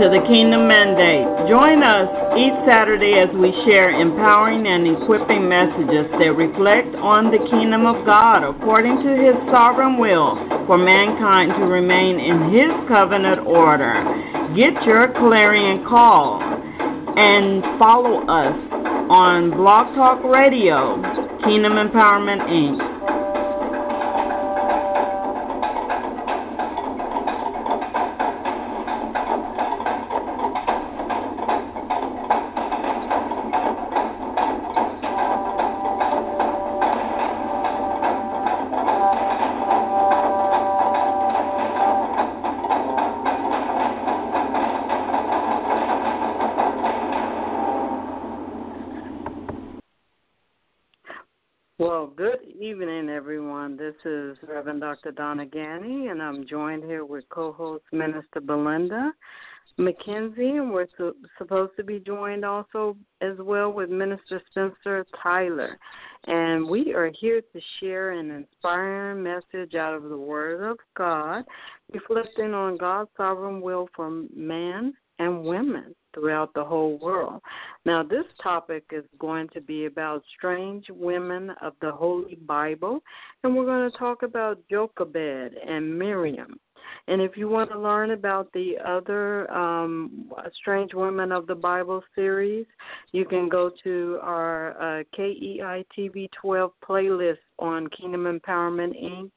To the Kingdom Mandate. Join us each Saturday as we share empowering and equipping messages that reflect on the kingdom of God according to his sovereign will for mankind to remain in his covenant order. Get your clarion call and follow us on Blog Talk Radio, Kingdom Empowerment Inc. is Reverend Dr. Donna Ghanney, and I'm joined here with co host Minister Belinda McKenzie, and we're su- supposed to be joined also as well with Minister Spencer Tyler. And we are here to share an inspiring message out of the Word of God, reflecting on God's sovereign will for man and women throughout the whole world. Now, this topic is going to be about strange women of the Holy Bible, and we're going to talk about Jochebed and Miriam. And if you want to learn about the other um, Strange Women of the Bible series, you can go to our uh, KEI TV 12 playlist on Kingdom Empowerment Inc.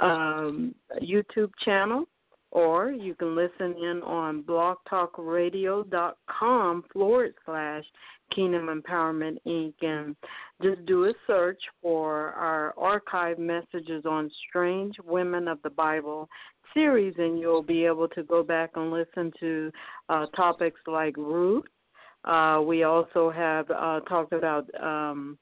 Um, YouTube channel or you can listen in on blogtalkradio.com forward slash Kingdom Empowerment Inc. and just do a search for our archive messages on Strange Women of the Bible series, and you'll be able to go back and listen to uh, topics like Ruth. Uh, we also have uh, talked about um,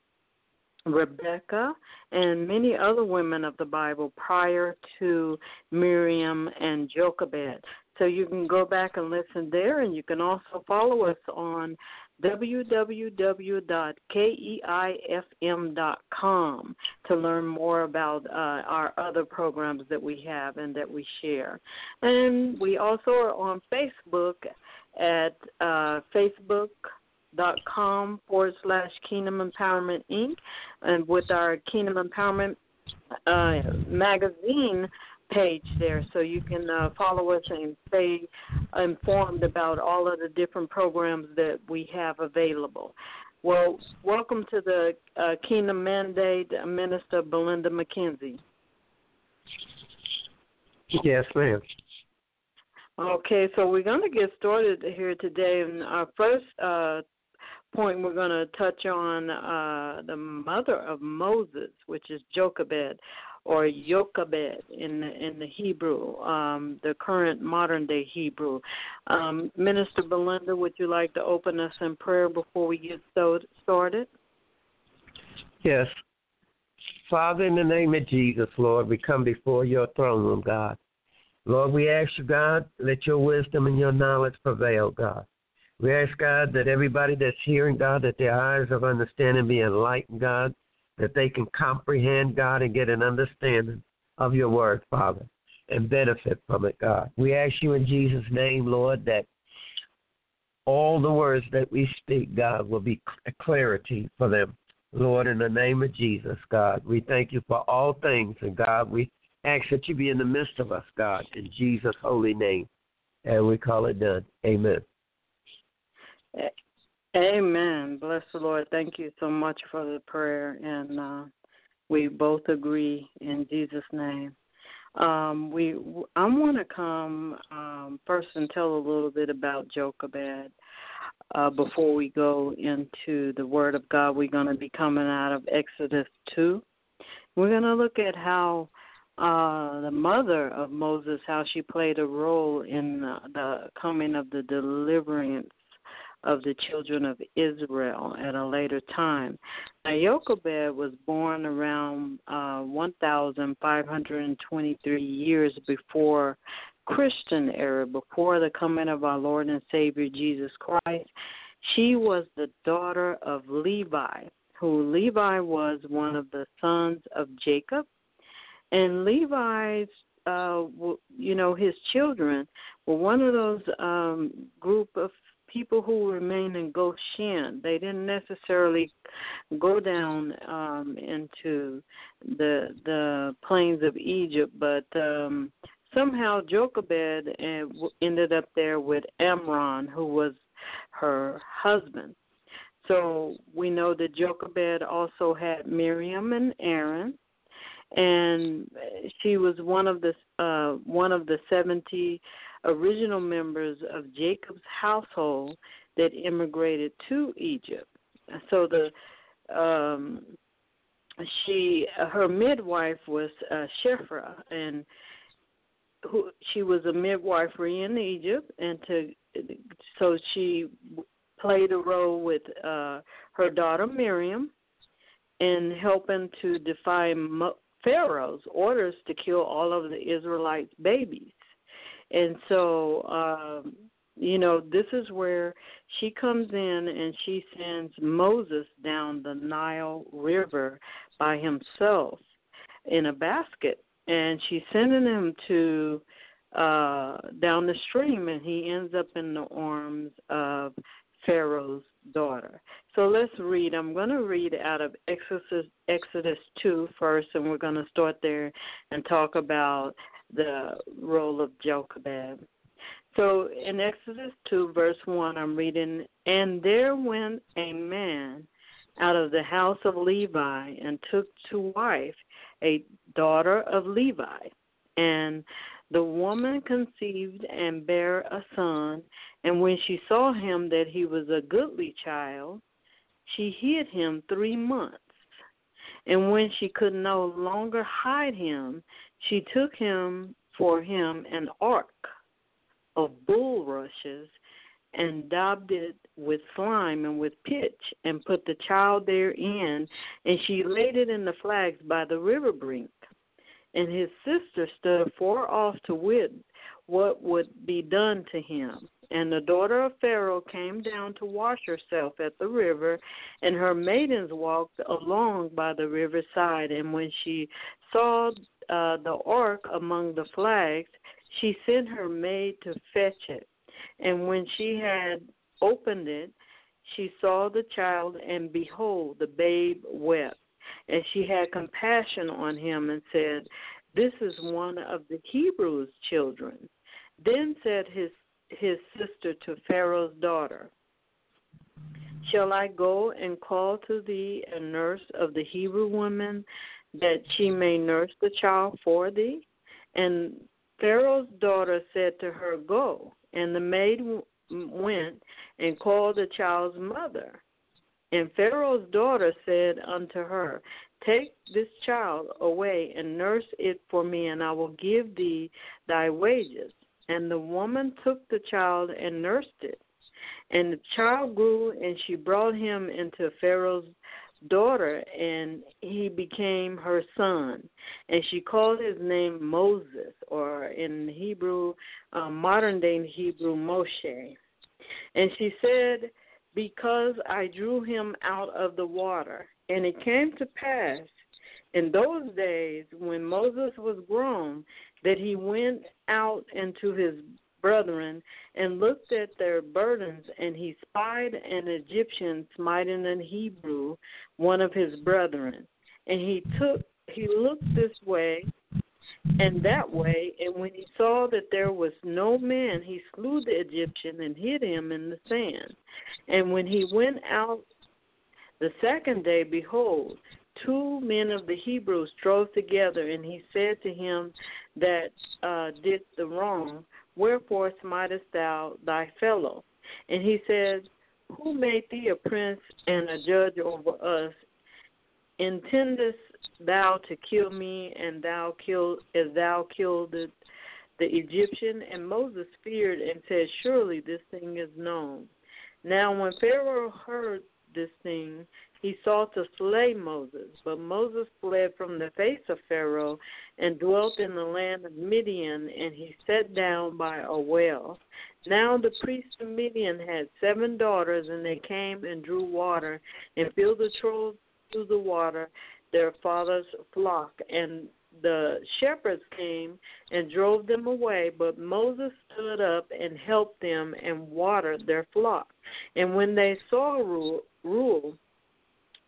Rebecca, and many other women of the Bible prior to Miriam and Jochebed. So you can go back and listen there, and you can also follow us on www.keifm.com to learn more about uh, our other programs that we have and that we share. And we also are on Facebook at uh, Facebook dot com forward slash Kingdom Empowerment Inc. and with our Kingdom Empowerment uh, magazine page there, so you can uh, follow us and stay informed about all of the different programs that we have available. Well, welcome to the uh, Kingdom Mandate, Minister Belinda McKenzie. Yes, ma'am. Okay, so we're going to get started here today. And our first uh, point, we're going to touch on uh, the mother of Moses, which is Jochebed or Jochebed in the, in the Hebrew, um, the current modern day Hebrew. Um, Minister Belinda, would you like to open us in prayer before we get so, started? Yes. Father, in the name of Jesus, Lord, we come before your throne room, God. Lord, we ask you, God, let your wisdom and your knowledge prevail, God. We ask, God, that everybody that's hearing, God, that their eyes of understanding be enlightened, God, that they can comprehend, God, and get an understanding of your word, Father, and benefit from it, God. We ask you in Jesus' name, Lord, that all the words that we speak, God, will be a clarity for them. Lord, in the name of Jesus, God, we thank you for all things. And God, we ask that you be in the midst of us, God, in Jesus' holy name. And we call it done. Amen. Amen. Bless the Lord. Thank you so much for the prayer. And uh, we both agree in Jesus' name. Um, we I want to come um, first and tell a little bit about Jochebed uh, before we go into the Word of God. We're going to be coming out of Exodus two. We're going to look at how uh, the mother of Moses, how she played a role in the, the coming of the deliverance of the children of Israel at a later time. Now, Jochebed was born around uh, 1,523 years before Christian era, before the coming of our Lord and Savior Jesus Christ. She was the daughter of Levi, who Levi was one of the sons of Jacob. And Levi's uh, you know, his children were one of those um, group of people who remained in Goshen. They didn't necessarily go down um, into the the plains of Egypt, but um, somehow Jochebed uh, ended up there with Amram, who was her husband. So we know that Jochebed also had Miriam and Aaron, and she was one of the uh, one of the seventy original members of Jacob's household that immigrated to Egypt. So the um, she her midwife was uh, Shiphrah, and who she was a midwifery in Egypt, and to so she played a role with uh, her daughter Miriam in helping to defy Pharaoh's orders to kill all of the Israelites' babies. And so, um, you know, this is where she comes in and she sends Moses down the Nile River by himself in a basket. And she's sending him to uh down the stream and he ends up in the arms of Pharaoh's daughter. So let's read. I'm going to read out of Exodus Exodus 2 first and we're going to start there and talk about the role of Jochebed. So in Exodus 2, verse 1, I'm reading, And there went a man out of the house of Levi and took to wife a daughter of Levi. And the woman conceived and bare a son, and when she saw him that he was a goodly child, she hid him three months. And when she could no longer hide him, she took him for him an ark of bulrushes and daubed it with slime and with pitch and put the child therein. And she laid it in the flags by the river brink. And his sister stood far off to wit what would be done to him and the daughter of Pharaoh came down to wash herself at the river, and her maidens walked along by the river side. And when she saw uh, the ark among the flags, she sent her maid to fetch it. And when she had opened it, she saw the child, and behold, the babe wept. And she had compassion on him and said, This is one of the Hebrews' children. Then said his his sister to Pharaoh's daughter, Shall I go and call to thee a nurse of the Hebrew women, that she may nurse the child for thee? And Pharaoh's daughter said to her, Go. And the maid went and called the child's mother. And Pharaoh's daughter said unto her, Take this child away and nurse it for me, and I will give thee thy wages. And the woman took the child and nursed it. And the child grew, and she brought him into Pharaoh's daughter, and he became her son. And she called his name Moses, or in Hebrew, uh, modern day Hebrew, Moshe. And she said, Because I drew him out of the water. And it came to pass in those days when Moses was grown that he went out into his brethren and looked at their burdens, and he spied an Egyptian smiting an Hebrew, one of his brethren. And he took he looked this way and that way, and when he saw that there was no man, he slew the Egyptian and hid him in the sand. And when he went out the second day, behold, two men of the Hebrews strove together, and he said to him that uh, did the wrong, Wherefore smitest thou thy fellow? And he said, Who made thee a prince and a judge over us? Intendest thou to kill me, and thou kill as thou killed the, the Egyptian? And Moses feared and said, Surely this thing is known. Now when Pharaoh heard this thing, he sought to slay Moses, but Moses fled from the face of Pharaoh and dwelt in the land of Midian, and he sat down by a well. Now the priest of Midian had seven daughters, and they came and drew water and filled the troughs to the water their father's flock. And the shepherds came and drove them away, but Moses stood up and helped them and watered their flock. And when they saw Reuel,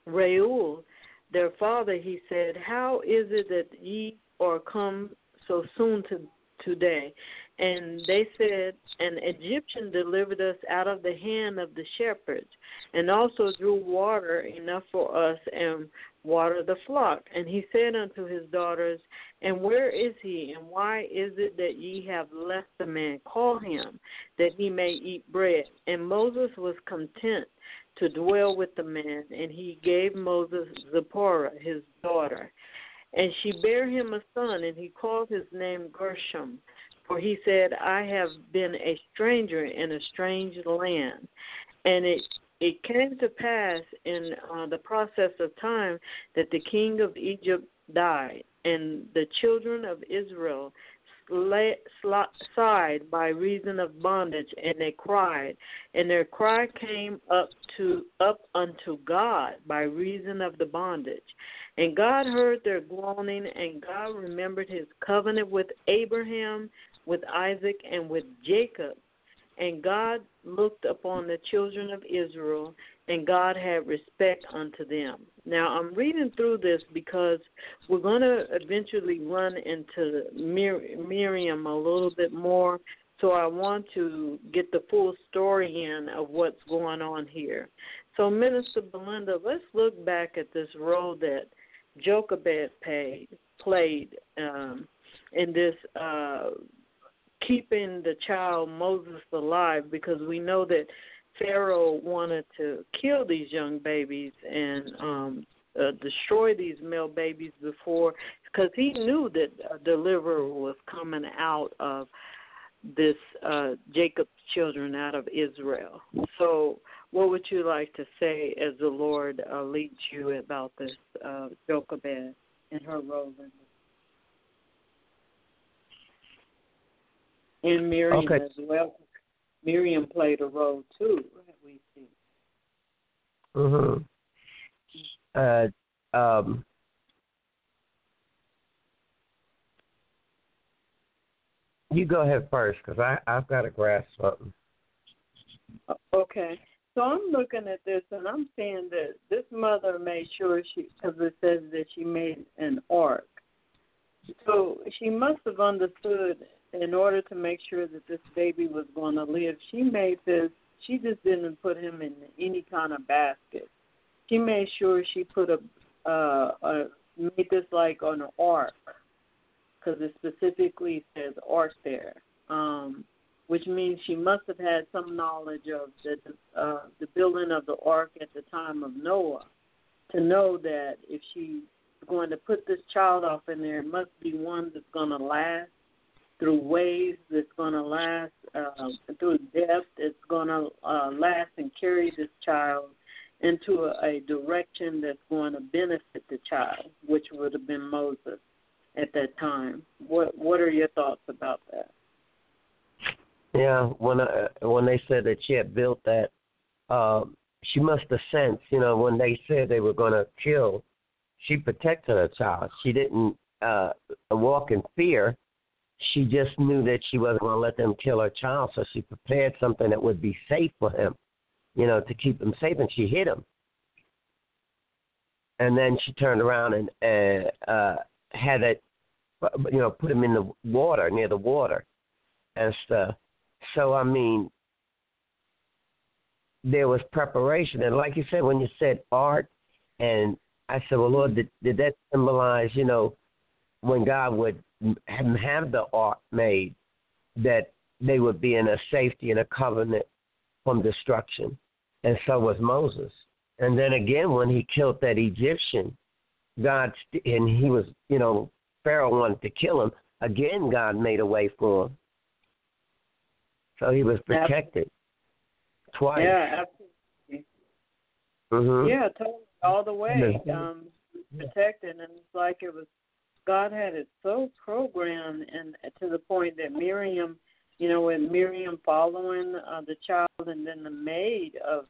Reuel, their father, he said, How is it that ye are come so soon to today? And they said, An Egyptian delivered us out of the hand of the shepherds, and also drew water enough for us, and water the flock. And he said unto his daughters, And where is he? And why is it that ye have left the man? Call him, that he may eat bread. And Moses was content to dwell with the man, and he gave Moses Zipporah, his daughter. And she bare him a son, and he called his name Gershom. For he said, I have been a stranger in a strange land. And it it came to pass in uh, the process of time that the king of Egypt died, and the children of Israel sighed by reason of bondage, and they cried, and their cry came up to up unto God by reason of the bondage. And God heard their groaning, and God remembered his covenant with Abraham, with Isaac, and with Jacob and God looked upon the children of Israel, and God had respect unto them. Now, I'm reading through this because we're going to eventually run into Mir- Miriam a little bit more. So I want to get the full story in of what's going on here. So, Minister Belinda, let's look back at this role that Jochebed played, played um, in this uh, keeping the child Moses alive because we know that Pharaoh wanted to kill these young babies and um uh, destroy these male babies before because he knew that a deliverer was coming out of this uh Jacob's children out of Israel. So what would you like to say as the Lord uh, leads you about this uh Jochebed and her role in and Miriam okay. as well. Miriam played a role too. We see. Mhm. Uh, um. You go ahead first, because I I've got to grasp something. Okay. So I'm looking at this and I'm saying that this mother made sure she, because it says that she made an ark. So she must have understood in order to make sure that this baby was going to live, she made this. She just didn't put him in any kind of basket. She made sure she put a, uh, a made this like on an ark, because it specifically says ark there. Um, which means she must have had some knowledge of the uh, the building of the ark at the time of Noah, to know that if she's going to put this child off in there, it must be one that's going to last through waves that's going to last, uh, through depth that's going to uh, last and carry this child into a, a direction that's going to benefit the child, which would have been Moses at that time. What What are your thoughts about that? Yeah, when I, when they said that she had built that, uh, she must have sensed, you know, when they said they were going to kill, she protected her child. She didn't uh walk in fear. She just knew that she wasn't going to let them kill her child, so she prepared something that would be safe for him, you know, to keep him safe, and she hit him. And then she turned around and uh, uh had it, you know, put him in the water near the water and stuff. So I mean, there was preparation, and like you said, when you said art, and I said, well, Lord, did, did that symbolize, you know, when God would have, have the ark made, that they would be in a safety and a covenant from destruction, and so was Moses. And then again, when he killed that Egyptian, God and he was, you know, Pharaoh wanted to kill him. Again, God made a way for him. So he was protected twice. Yeah, absolutely. Mm-hmm. Yeah, totally, all the way. Um, protected, and it's like it was God had it so programmed, and to the point that Miriam, you know, with Miriam following uh, the child, and then the maid of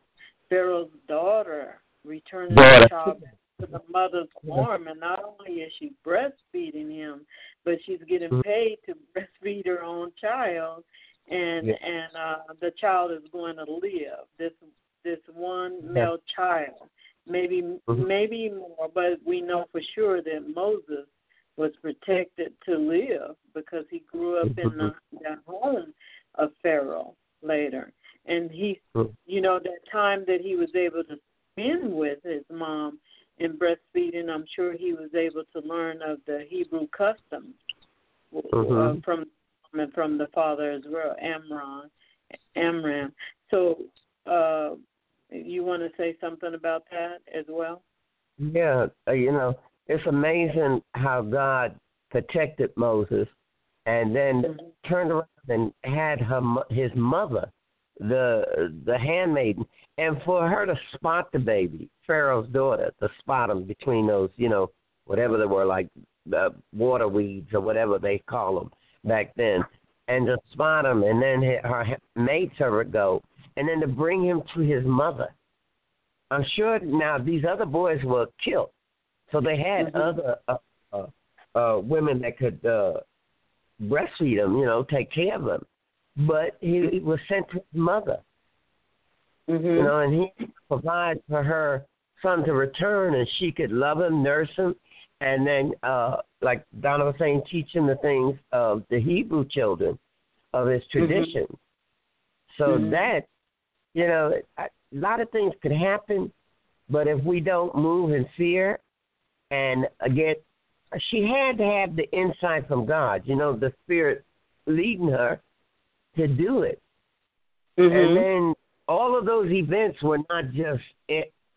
Pharaoh's daughter returning the child to the mother's arm, and not only is she breastfeeding him, but she's getting Mm-hmm. paid to breastfeed her own child, and Yeah. and uh, the child is going to live. This this one male child, maybe Mhm. maybe more, but we know for sure that Moses was protected to live because he grew up in the, the home of Pharaoh later, and he, Mhm. you know, that time that he was able to spend with his mom in breastfeeding, I'm sure he was able to learn of the Hebrew customs uh, Mhm. from from the father as well, Amram. Amram. So, uh, you want to say something about that as well? Yeah, uh, you know, it's amazing how God protected Moses, and then Mhm. turned around and had her his mother, the the handmaiden, and for her to spot the baby, Pharaoh's daughter, to spot him between those, you know, whatever they were like uh, water weeds or whatever they call them back then, and to spot him, and then her her maidservant go, and then to bring him to his mother. I'm sure now these other boys were killed, so they had Mhm. other uh, uh, uh, women that could uh, breastfeed him, you know, take care of him. But he, he was sent to his mother, Mm-hmm. you know, and he provides for her son to return, and she could love him, nurse him, and then, uh, like Donna was saying, teach him the things of the Hebrew children of his tradition. So Mhm. that, you know, a lot of things could happen, but if we don't move in fear, and again, she had to have the insight from God, you know, the Spirit leading her to do it. Mm-hmm. And then all of those events were not just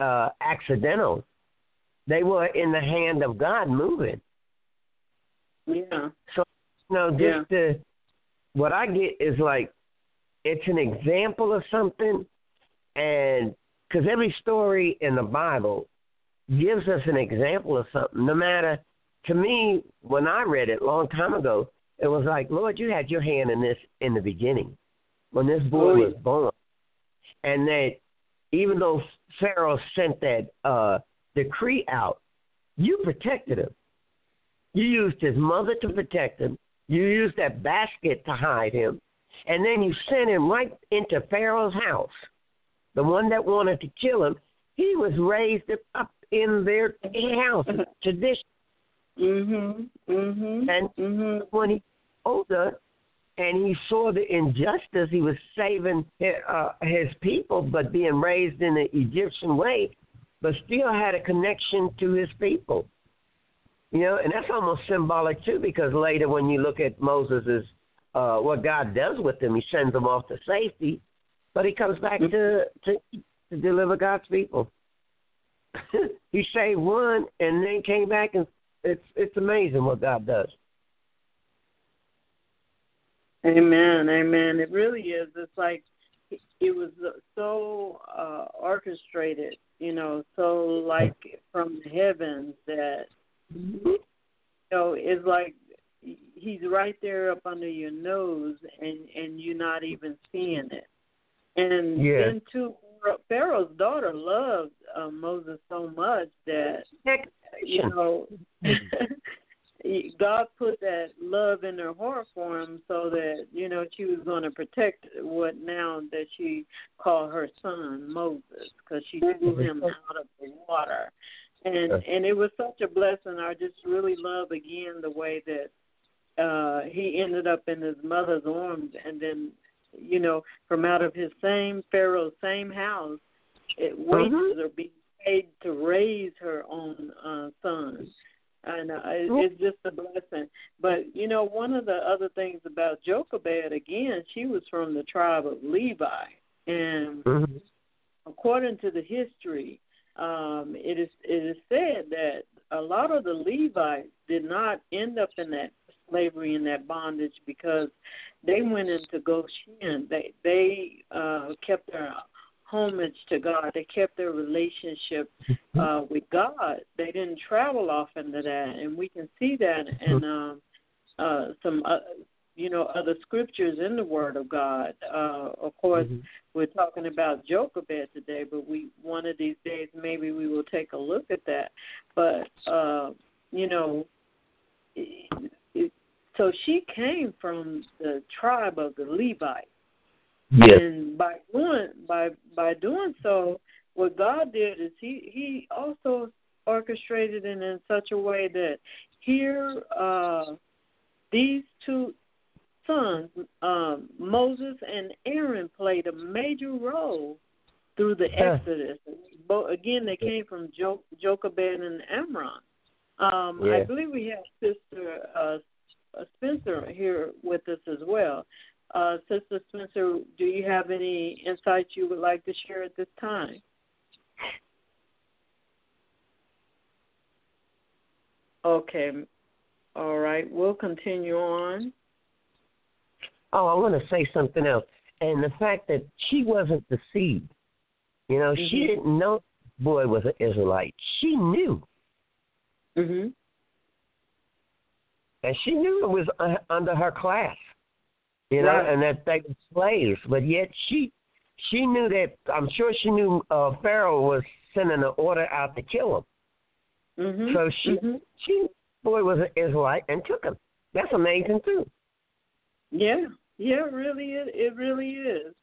uh, accidental; they were in the hand of God moving. yeah. So, you know, just to, what I get is like it's an example of something, and because every story in the Bible gives us an example of something. No matter to me, when I read it a long time ago, it was like, Lord, you had your hand in this in the beginning when this boy Oh, yeah. was born, and that even though Pharaoh sent that uh, decree out, you protected him. You used his mother to protect him. You used that basket to hide him. And then you sent him right into Pharaoh's house. The one that wanted to kill him, he was raised up in their house, tradition. Mhm. Mhm. And Mhm. when he older and he saw the injustice, he was saving uh, his people, but being raised in the Egyptian way, but still had a connection to his people. You know, and that's almost symbolic too, because later when you look at Moses's uh, what God does with him, he sends him off to safety, but he comes back to to, to deliver God's people. he saved one and then came back, and it's it's amazing what God does. Amen. Amen. It really is. It's like it was so uh orchestrated, you know, so like from the heavens that you know, it's like he's right there up under your nose and and you're not even seeing it. And Yeah. then too Pharaoh's daughter loved uh, Moses so much that you know God put that love in her heart for him, so that you know she was going to protect what now that she called her son Moses, because she drew him out of the water, and and it was such a blessing. I just really love again the way that uh he ended up in his mother's arms, and then you know from out of his same Pharaoh's same house, it wages Mhm. are being paid to raise her own uh, son and uh, it, it's just a blessing. But you know, one of the other things about Jochebed, again, she was from the tribe of Levi, and Mhm. according to the history, um, it is it is said that a lot of the Levites did not end up in that slavery and that bondage because they went into Goshen. They they uh, kept their homage to God. They kept their relationship uh, with God. They didn't travel off into that, and we can see that in um, uh, some. Uh, you know other scriptures in the Word of God. Uh, of course, Mhm. we're talking about Jochebed today, but we one of these days maybe we will take a look at that. But uh, you know, so she came from the tribe of the Levites, Yes. and by doing by by doing so, what God did is he he also orchestrated it in such a way that here uh, these two sons, um, Moses and Aaron, played a major role through the Yeah. Exodus. Both again, they came from jo- Jochebed and Amram. Um, I believe we have Sister uh, Spencer here with us as well. Uh, Sister Spencer, do you have any insights you would like to share at this time? Okay. All right. We'll continue on. Oh, I want to say something else. And the fact that she wasn't deceived. You know, she Mhm. didn't know boy was an Israelite. She knew. Mhm. And she knew it was uh, under her class. You know, Right. and that they were slaves. But yet she she knew that I'm sure she knew uh Pharaoh was sending an order out to kill him. Mhm. So she Mhm. she boy was an Israelite and took him. That's amazing too. Yeah, yeah, it really is. It really is.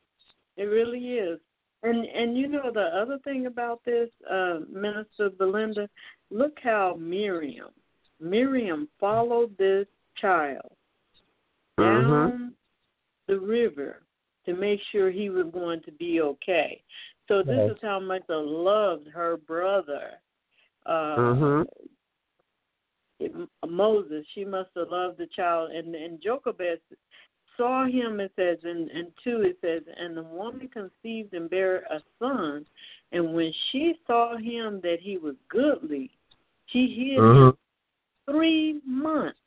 It really is. And and you know the other thing about this, uh, Minister Belinda, look how Miriam, Miriam followed this child down the river to make sure he was going to be okay. So this Yes. is how much I loved her brother. Uh, it- Moses, she must have loved the child, and and Jochebed saw him. It says and in two, it says, and the woman conceived and bare a son, and when she saw him that he was goodly, she hid him Mhm. Three months.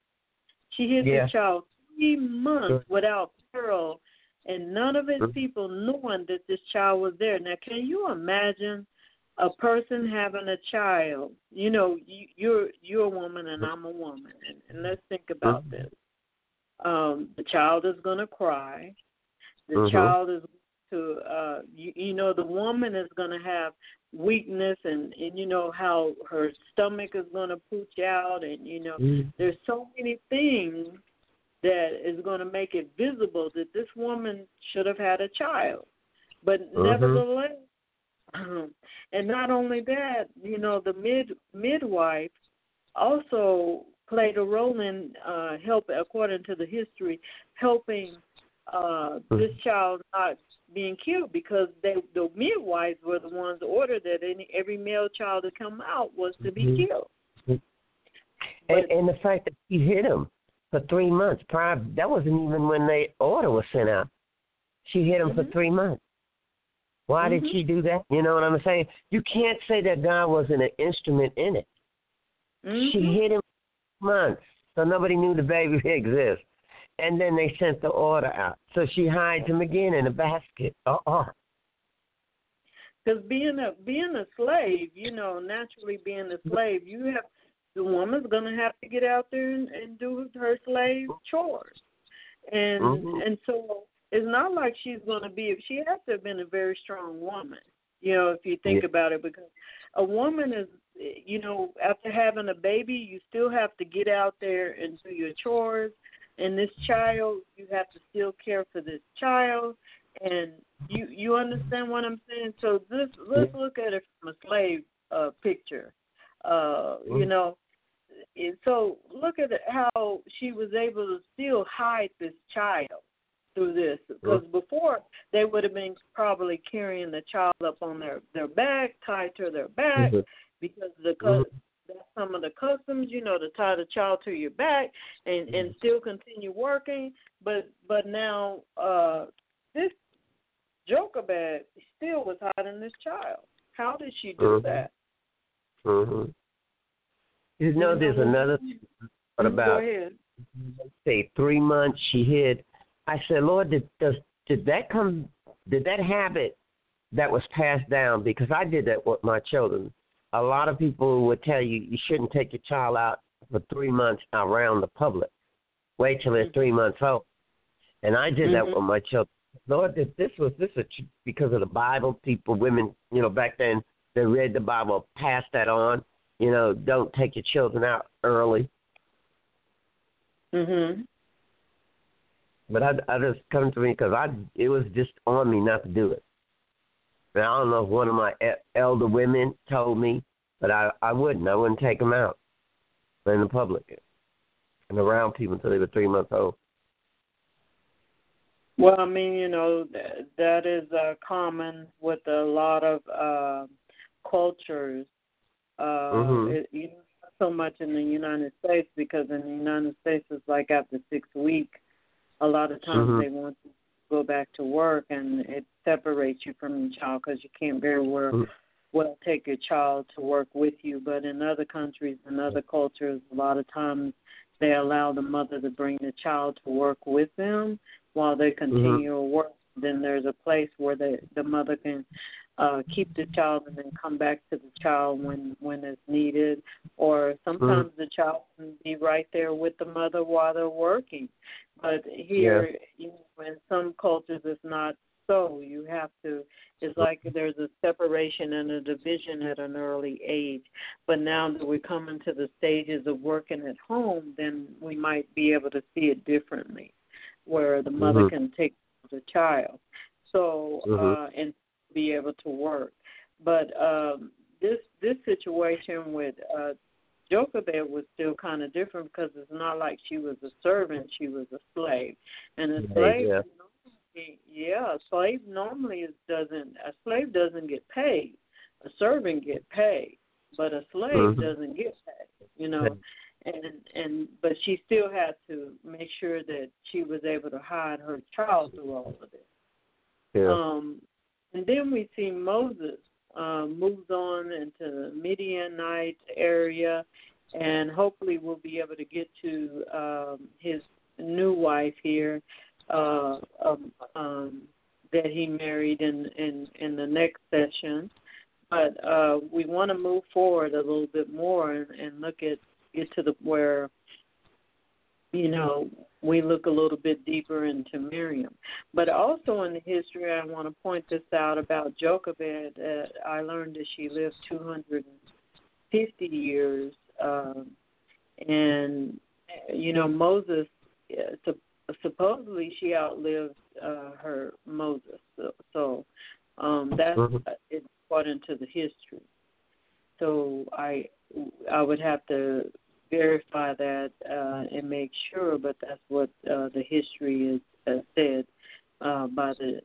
She hid Yeah. the child three months without peril, and none of his Mhm. people knowing that this child was there. Now, can you imagine a person having a child? You know, you, you're you're a woman and I'm a woman, and, and let's think about Mhm. this. Um, the child is going to cry. The Mhm. child is to uh you, you know the woman is going to have weakness and and you know how her stomach is going to pooch out and you know Mhm. there's so many things that is going to make it visible that this woman should have had a child but Mhm. nevertheless and not only that you know the mid midwife also played a role in uh help according to the history helping uh this child not being killed because they the midwives were the ones that ordered that any every male child to come out was to be Mhm. killed And, and the fact that she hid him for three months prior, that wasn't even when the order was sent out. She hid him for Mhm. three months. Why did Mhm. she do that? You know what I'm saying? You can't say that God wasn't an instrument in it. She Mhm. hid him for months, so nobody knew the baby exists. And then they sent the order out. So she hides him again in a basket. Uh-uh. Because being a being a slave, you know, naturally being a slave, you have the woman's gonna have to get out there and, and do her slave chores, and Mhm. and so it's not like she's gonna be. She has to have been a very strong woman You know, if you think Yeah. about it, because a woman is, you know, after having a baby, you still have to get out there and do your chores. And this child, you have to still care for this child, and you you understand what I'm saying. So this let's look at it from a slave uh, picture. Uh, you Mhm. know, and so look at how she was able to still hide this child through this because before they would have been probably carrying the child up on their their back tied to their back Mhm. because the cus that's some of the customs you know to tie the child to your back and and still continue working but but now uh this Jochebed still was hiding this child how did she do Mhm. that Mhm. You know, there's another. What about say three months she hid? I said, Lord, did does did that come? Did that habit that was passed down? Because I did that with my children. A lot of people would tell you you shouldn't take your child out for three months around the public. Wait till they're three months old. And I did that Mhm. with my children. Lord, if this was this a, because of the Bible. People, women, you know, back then they read the Bible, passed that on. You know, don't take your children out early. Mhm. But I, I just come to me because I it was just on me not to do it. And I don't know if one of my elder women told me, but I I wouldn't. I wouldn't take them out in the public and around people until they were three months old. Well, I mean, you know, that, that is uh, common with a lot of uh, cultures. Uh, Mhm. it, you know, not so much in the United States because in the United States it's like after six weeks, a lot of times Mhm. they want to go back to work and it separates you from your child because you can't very well Mhm. well take your child to work with you. But in other countries and other cultures, a lot of times they allow the mother to bring the child to work with them while they continue to work. Then there's a place where the the mother can uh keep the child and then come back to the child when when it's needed. Or sometimes the child can be right there with the mother while they're working. But here you know, in some cultures it's not so. You have to it's like there's a separation and a division at an early age. But now that we're coming to the stages of working at home then we might be able to see it differently where the mother Mhm. can take the child. So Mhm. uh and be able to work but um this this situation with uh Jochebed was still kind of different because it's not like she was a servant; she was a slave, and a slave, yeah. normally, yeah, a slave normally is, doesn't. A slave doesn't get paid. A servant get paid, but a slave Mhm. doesn't get paid. You know, and and but she still had to make sure that she was able to hide her child through all of this. Yeah. Um, and then we see Moses uh, moves on into the Midianite area, and hopefully we'll be able to get to um, his new wife here uh, um, um, that he married in, in, in the next session. But uh, we want to move forward a little bit more and, and look at get to the where you know, we look a little bit deeper into Miriam. But also in the history, I want to point this out about Jochebed. Uh, I learned that she lived 250 years, um, and you know Moses. Uh, sup- supposedly, she outlived uh, her Moses. So, so um, that's Mhm. uh, according to the history. So I I would have to verify that uh, and make sure, but that's what uh, the history is uh, said uh, by the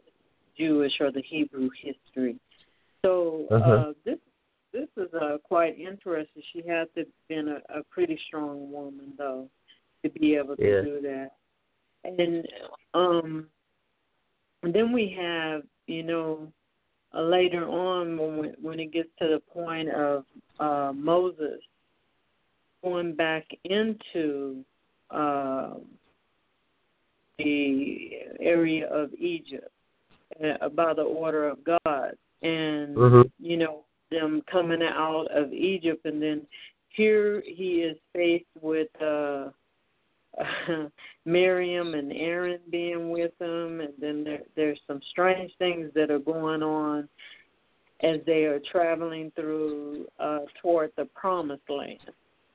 Jewish or the Hebrew history. So uh, Uh-huh. this this is uh, quite interesting. She has to have been a, a pretty strong woman, though, to be able to Yeah. do that. And um, and then we have, you know, uh, later on when when it gets to the point of uh, Moses going back into uh, the area of Egypt uh, by the order of God, and Mhm. you know them coming out of Egypt, and then here he is faced with uh, Miriam and Aaron being with him, and then there, there's some strange things that are going on. as they are traveling through uh, toward the promised land.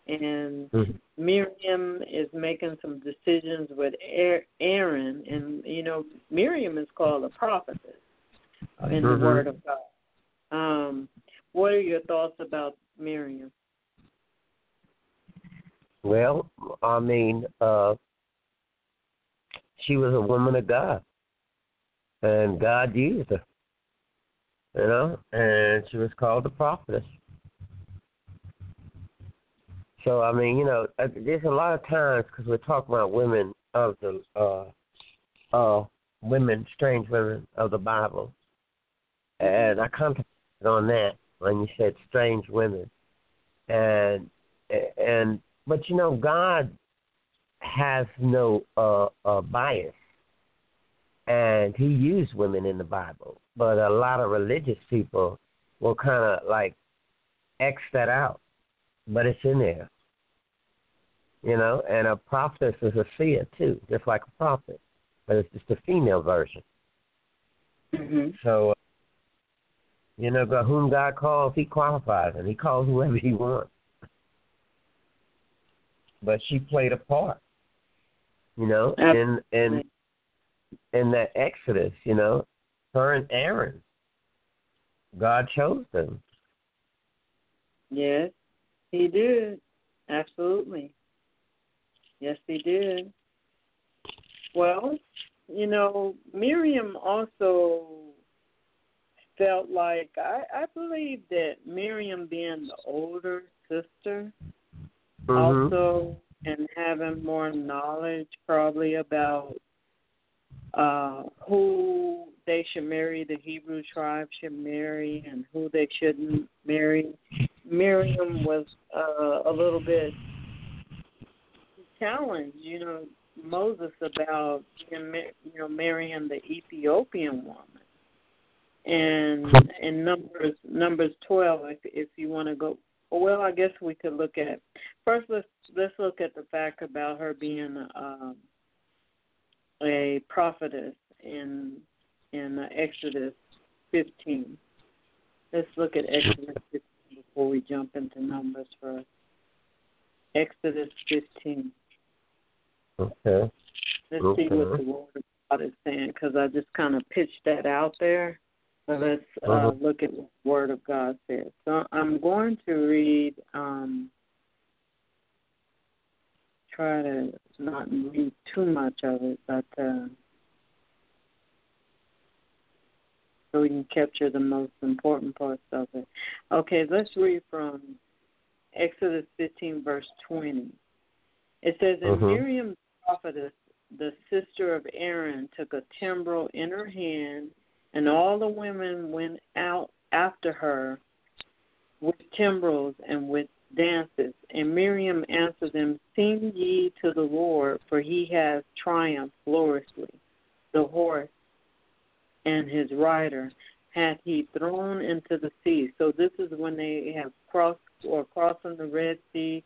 And Mm-hmm. Miriam is making some decisions with Aaron, and you know Miriam is called a prophetess in Mhm. the Word of God. Um, what are your thoughts about Miriam? Well, I mean, uh, she was a woman of God, and God used her. You know, and she was called a prophetess. So I mean, you know, there's a lot of times because we're talking about women of the uh, uh, women, strange women of the Bible, and I concentrated on that when you said strange women, and and but you know, God has no uh, uh, bias, and He used women in the Bible, but a lot of religious people will kind of like X that out, but it's in there you know, and a prophetess is a seer too, just like a prophet, but it's just a female version. Mm-hmm. So, you know, whom God calls, He qualifies, and He calls whoever He wants. But she played a part, you know, in in in that Exodus, you know, her and Aaron. God chose them. Yes, He did. Absolutely. Yes, they did. Well, you know, Miriam also felt like I, I believe that Miriam being the older sister mm-hmm. also and having more knowledge probably about uh who they should marry, the Hebrew tribe should marry and who they shouldn't marry. Miriam was uh, a little bit challenge, you know, Moses about him, you know, marrying the Ethiopian woman. And in Numbers Numbers twelve, if if you want to go, well, I guess we could look at first. Let's let's look at the fact about her being um, a prophetess in in Exodus fifteen. Let's look at Exodus fifteen before we jump into Numbers first. Exodus fifteen. Okay. Let's okay. see what the Word of God is saying, because I just kind of pitched that out there. So let's uh, uh-huh. look at what the Word of God says. So I'm going to read, um, try to not read too much of it, but uh, so we can capture the most important parts of it. Okay, let's read from Exodus 15, verse 20. It says, And uh-huh. Miriam prophetess, the sister of Aaron, took a timbrel in her hand, and all the women went out after her with timbrels and with dances. And Miriam answered them, Sing ye to the Lord, for he has triumphed gloriously. The horse and his rider hath he thrown into the sea. So this is when they have crossed or crossing the Red Sea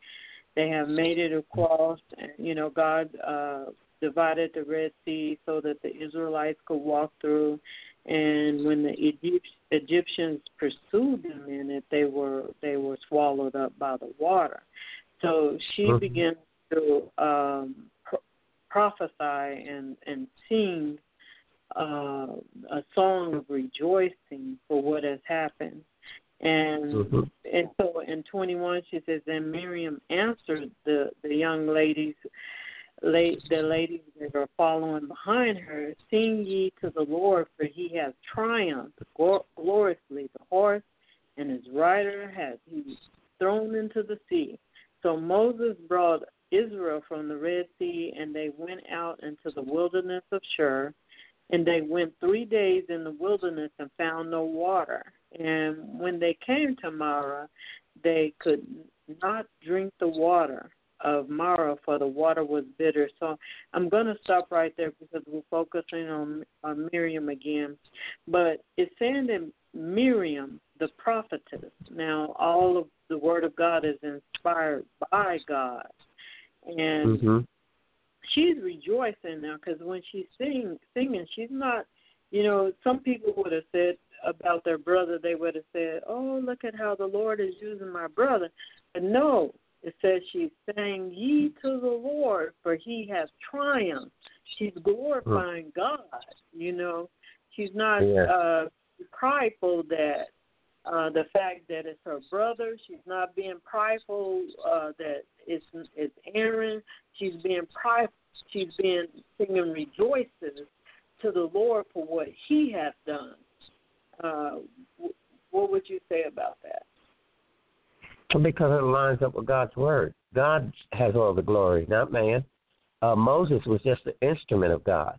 they have made it across, and you know God uh, divided the Red Sea so that the Israelites could walk through. And when the Egypt, Egyptians pursued them in it, they were they were swallowed up by the water. So she Mhm. began to um, pro- prophesy and and sing uh, a song of rejoicing for what has happened. And Mhm. and so in 21 she says, and Miriam answered the the young ladies, la- the ladies that are following behind her, sing ye to the Lord, for he has triumphed glor- gloriously. The horse and his rider has he thrown into the sea. So Moses brought Israel from the Red Sea, and they went out into the wilderness of Shur. And they went three days in the wilderness and found no water. And when they came to Marah, they could not drink the water of Marah, for the water was bitter. So I'm going to stop right there because we're focusing on, on Miriam again. But it's saying that Miriam, the prophetess, now all of the Word of God is inspired by God. And Mhm. She's rejoicing now because when she's sing, singing, she's not. You know, some people would have said about their brother, they would have said, "Oh, look at how the Lord is using my brother." But no, it says she's saying, "Ye to the Lord, for He has triumphed." She's glorifying God. You know, she's not Yeah. uh prideful that uh the fact that it's her brother. She's not being prideful uh that it's it's Aaron. She's being prideful. She's been singing rejoices to the Lord for what He has done. Uh, wh- what would you say about that? Because it lines up with God's word. God has all the glory, not man. Uh, Moses was just an instrument of God.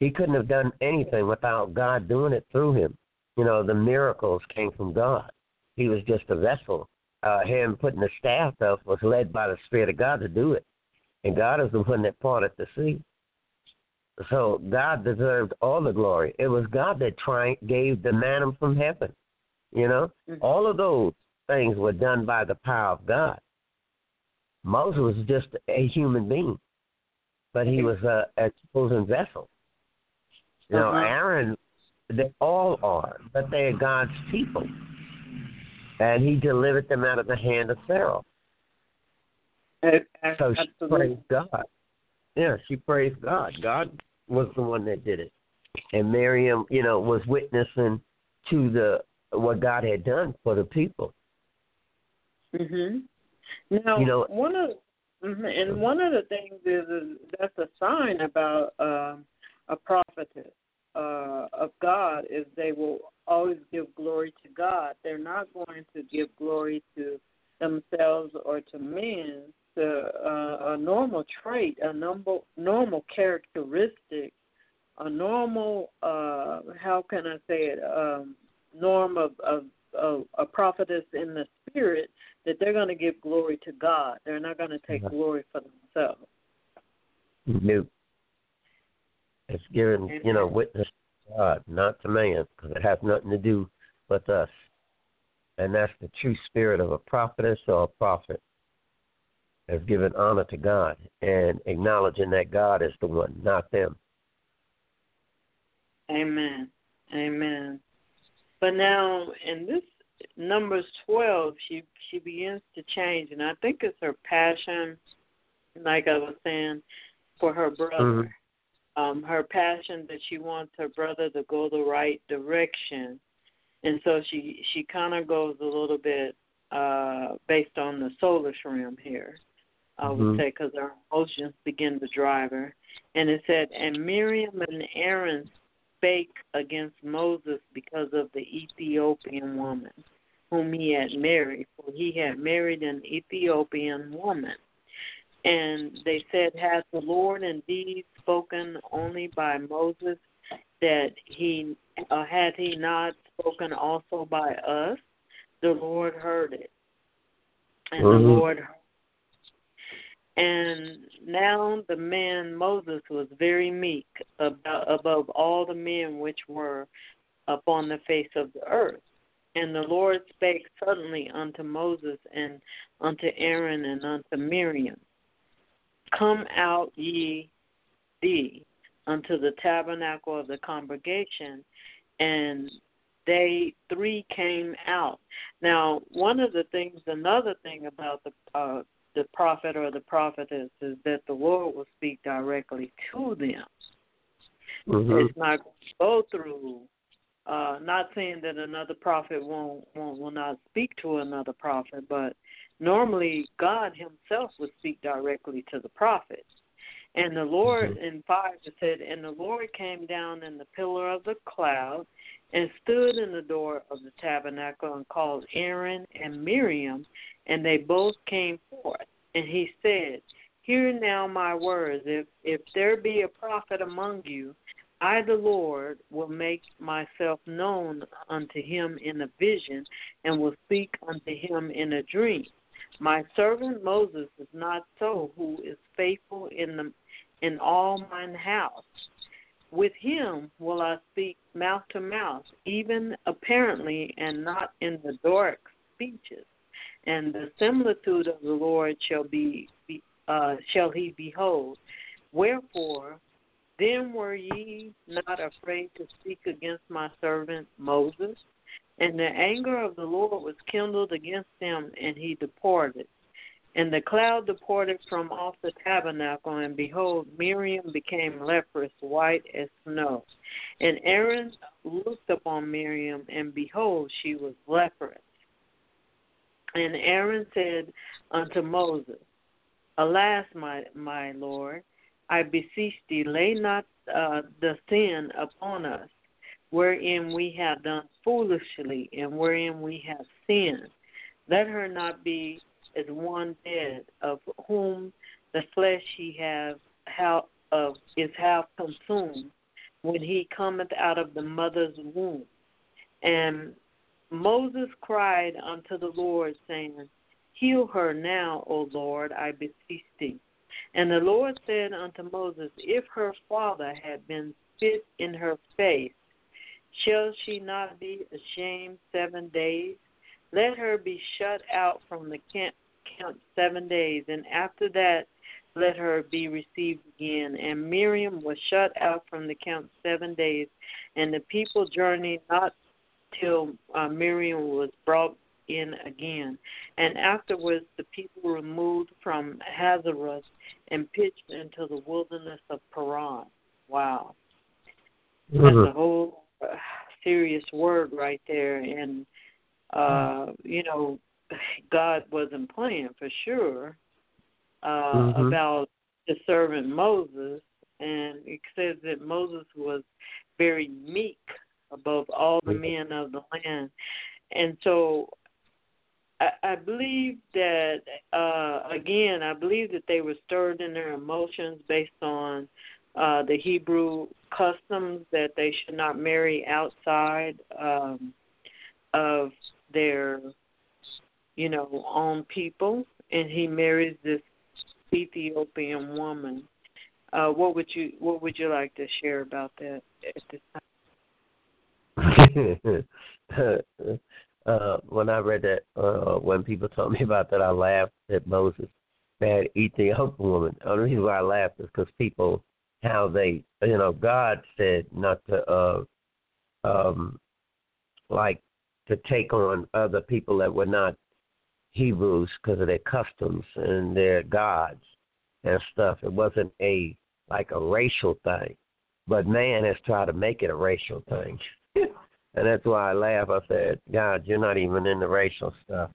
He couldn't have done anything without God doing it through him. You know, the miracles came from God. He was just a vessel. Uh, him putting the staff up was led by the Spirit of God to do it. And God is the one that parted the sea. So God deserved all the glory. It was God that tri- gave the manna from heaven. You know, Mhm. all of those things were done by the power of God. Moses was just a human being, but he was a, a chosen vessel. You know, Uh-huh. Aaron, they all are, but they are God's people. And he delivered them out of the hand of Pharaoh. So she praised God. Yeah, she praised God. God was the one that did it. And Miriam, you know, was witnessing to the what God had done for the people. Mhm. Now, You know- one of mhm, and one of the things is, is that's a sign about um, a prophetess uh, of God is they will always give glory to God. They're not going to give glory to themselves or to men. To uh, a normal trait, a normal normal characteristic, a normal uh, how can I say it? Um, norm of, of, of a prophetess in the spirit that they're going to give glory to God. They're not going to take Mhm. glory for themselves. Nope. It's given, you know, witness to God, not to man, because it has nothing to do with us. And that's the true spirit of a prophetess or a prophet. Has given honor to God and acknowledging that God is the one, not them. Amen. Amen. But now in this Numbers twelve, she she begins to change, and I think it's her passion, like I was saying, for her brother. Um, her passion that she wants her brother to go the right direction, and so she she kind of goes a little bit uh based on the solar realm here. I would Mhm. say because our emotions begin to drive her. And it said, and Miriam and Aaron spake against Moses because of the Ethiopian woman whom he had married, for he had married an Ethiopian woman. And they said, Has the Lord indeed spoken only by Moses that he uh, had he not spoken also by us? The Lord heard it. And the Mhm. Lord heard and now the man Moses was very meek above all the men which were upon the face of the earth. And the Lord spake suddenly unto Moses and unto Aaron and unto Miriam Come out ye thee unto the tabernacle of the congregation. And they three came out. Now, one of the things, another thing about the uh, the prophet or the prophetess is that the Lord will speak directly to them. Mhm. It's not going to go through. Uh, not saying that another prophet won't, won't will not speak to another prophet, but normally God Himself would speak directly to the prophet. And the Lord in five it said, and the Lord came down in the pillar of the cloud and stood in the door of the tabernacle and called Aaron and Miriam, and they both came forth. And he said, Hear now my words. If if there be a prophet among you, I the Lord will make myself known unto him in a vision, and will speak unto him in a dream. My servant Moses is not so, who is faithful in the in all mine house. With him will I speak mouth to mouth, even apparently, and not in the dark speeches. And the similitude of the Lord shall be, be uh, shall he behold. Wherefore Then were ye not afraid to speak against my servant Moses? And the anger of the Lord was kindled against him, and he departed. And the cloud departed from off the tabernacle, and behold, Miriam became leprous, white as snow. And Aaron looked upon Miriam, and behold, she was leprous. And Aaron said unto Moses, Alas, my my Lord, I beseech thee, lay not uh, the sin upon us, wherein we have done foolishly, and wherein we have sinned. Let her not be as one dead, of whom the flesh he have how of is half consumed when he cometh out of the mother's womb. And Moses cried unto the Lord, saying, Heal her now, O Lord, I beseech thee. And the Lord said unto Moses, If her father had been spit in her face, shall she not be ashamed seven days? Let her be shut out from the camp, camp seven days, and after that let her be received again. And Miriam was shut out from the camp seven days, and the people journeyed not till uh, Miriam was brought in again. And afterwards the people were removed from Hazeroth and pitched into the wilderness of Paran. Wow. Mm-hmm. That's a whole uh, serious word right there. And, uh, you know, God wasn't playing for sure uh, mm-hmm. about the servant Moses. And it says that Moses was very meek above all the men of the land. And so I, I believe that uh, again, I believe that they were stirred in their emotions based on uh, the Hebrew customs that they should not marry outside um, of their, you know, own people, and he marries this Ethiopian woman. Uh, what would you What would you like to share about that at this time? uh, when I read that, uh, when people told me about that, I laughed at Moses, that Ethiopian woman. The only reason why I laughed is because people, how they, you know, God said not to, uh, um, like, to take on other people that were not Hebrews because of their customs and their gods and stuff. It wasn't a like a racial thing, but man has tried to make it a racial thing. and that's why I laugh. I said, God, you're not even in the racial stuff.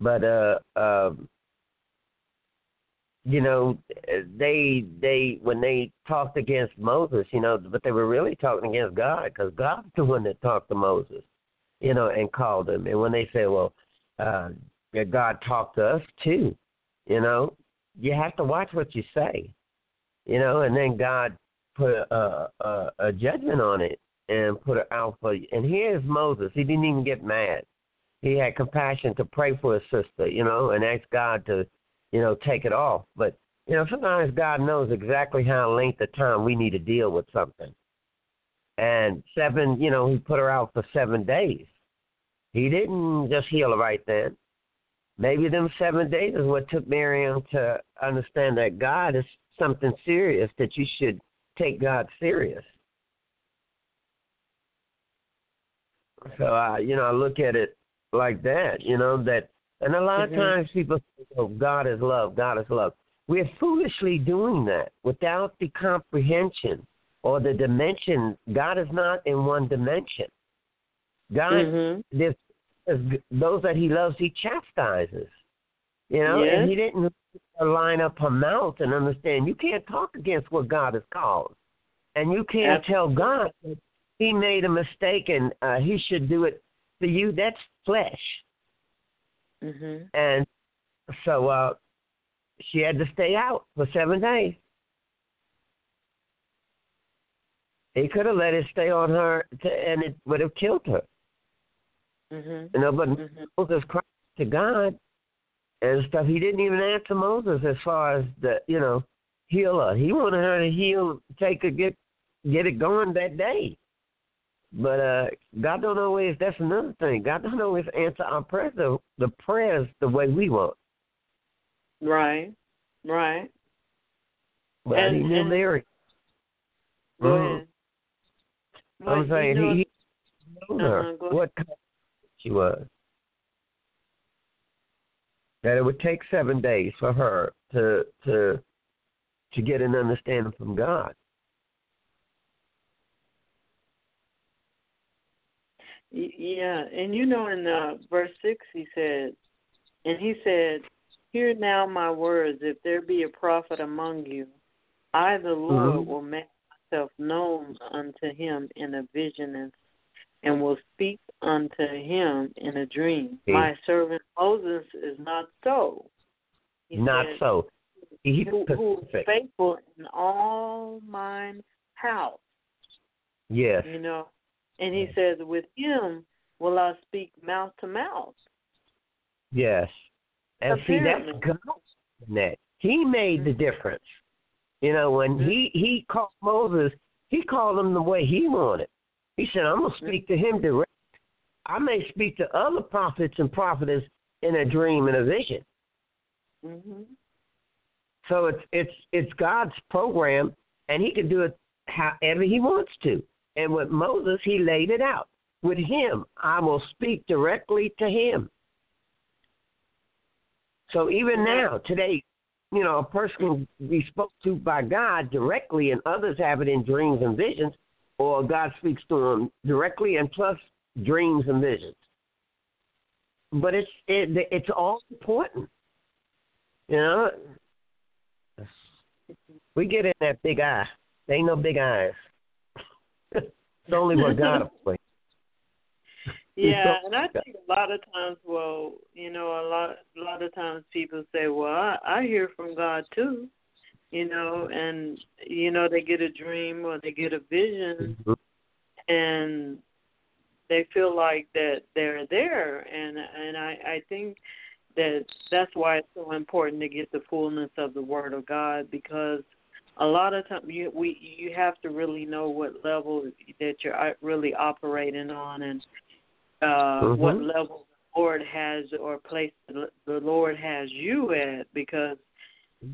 But uh, um, you know, they they when they talked against Moses, you know, but they were really talking against God because God's the one that talked to Moses, you know, and called him. And when they say, well, uh, God talked to us too, you know, you have to watch what you say, you know, and then God put a, a, a judgment on it and put it out for you. And here's Moses. He didn't even get mad. He had compassion to pray for his sister, you know, and ask God to, you know, take it off. But, you know, sometimes God knows exactly how length of time we need to deal with something. And seven, you know, he put her out for seven days. He didn't just heal her right then. Maybe them seven days is what took Miriam to understand that God is something serious, that you should take God serious. So I, you know, I look at it like that, you know, that and a lot mm-hmm. of times people say, oh, God is love, God is love. We're foolishly doing that without the comprehension or the dimension. God is not in one dimension. God, mm-hmm. there's, those that He loves, He chastises. You know, yes. and He didn't line up her mouth and understand. You can't talk against what God has called, and you can't tell God he made a mistake and uh, he should do it for you, that's flesh. Mm-hmm. And so uh, she had to stay out for seven days. He could have let it stay on her, to, and it would have killed her. Mm-hmm. You know, but mm-hmm. Moses cried to God and stuff. He didn't even answer Moses as far as the, you know, heal her. He wanted her to heal, take her, get get it going that day. But uh, God don't always. That's another thing. God don't always answer our prayers the, the prayers the way we want. Right, right. But and, he knew and, Mary. Go ahead. I'm saying you know, he, he told her Uh-huh, what kind she was. That it would take seven days for her to to to get an understanding from God. Yeah, and you know in uh, verse six he said, and he said, "Hear now my words. If there be a prophet among you, I the Lord Mhm. will make myself known unto him in a vision and and will speak unto him in a dream. Okay. My servant Moses is not so. He Not said, so. He's Who, who is faithful in all mine house Yes. you know. And he says, with him will I speak mouth to mouth. Yes. And see that's Apparently. God in that. He made the difference. You know, when he he called Moses, he called him the way he wanted. He said, I'm gonna speak to him direct. I may speak to other prophets and prophetess in a dream and a vision. Mhm. So it's it's it's God's program, and He can do it however He wants to. And with Moses, He laid it out. With him, I will speak directly to him. So even now, today, you know, a person can be spoke to by God directly, and others have it in dreams and visions, or God speaks to them directly, and plus dreams and visions. But it's it, it's all important, you know. We get in that big eye. They ain't no big eyes. It's only what God will Yeah, and I think a lot of times, well, you know, a lot, a lot of times people say, "Well, I, I hear from God too," you know, and you know they get a dream or they get a vision, mm-hmm. and they feel like that they're there, and and I I think that that's why it's so important to get the fullness of the Word of God because a lot of times you we you have to really know what level that you're uh, really operating on and uh Mhm. what level the Lord has or place the Lord has you at because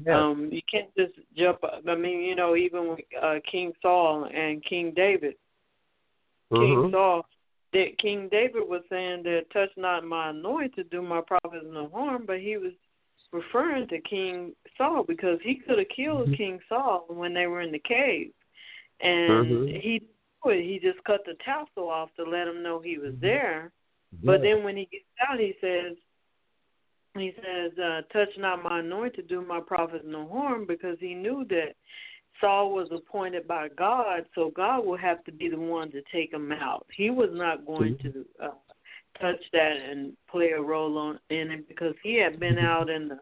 Yeah. um you can't just jump I mean you know even with uh King Saul and King David King Mhm. Saul that King David was saying that touch not my anointed to do my prophets no harm, but he was referring to King Saul because he could have killed Mhm. King Saul when they were in the cave. And Mhm. he didn't do it. He just cut the tassel off to let him know he was there. But then when he gets out he says he says, uh, touch not my anointed, to do my prophets no harm because he knew that Saul was appointed by God, so God will have to be the one to take him out. He was not going to uh, touch that and play a role on in it because he had been out in the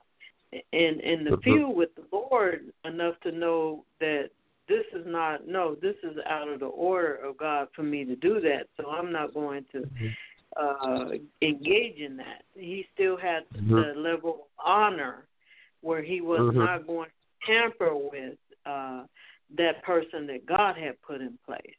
in in the Mhm. field with the Lord enough to know that this is not no, this is out of the order of God for me to do that. So I'm not going to uh engage in that. He still had the level of honor where he was Mhm. not going to tamper with uh that person that God had put in place.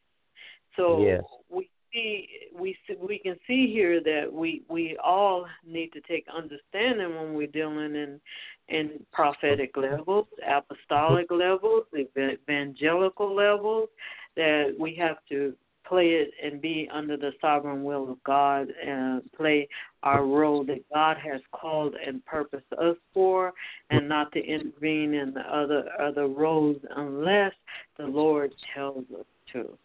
So Yes. we see we we can see here that we we all need to take understanding when we're dealing in in prophetic levels, apostolic levels, evangelical levels, that we have to play it and be under the sovereign will of God and play our role that God has called and purposed us for and not to intervene in the other other roles unless the Lord tells us to.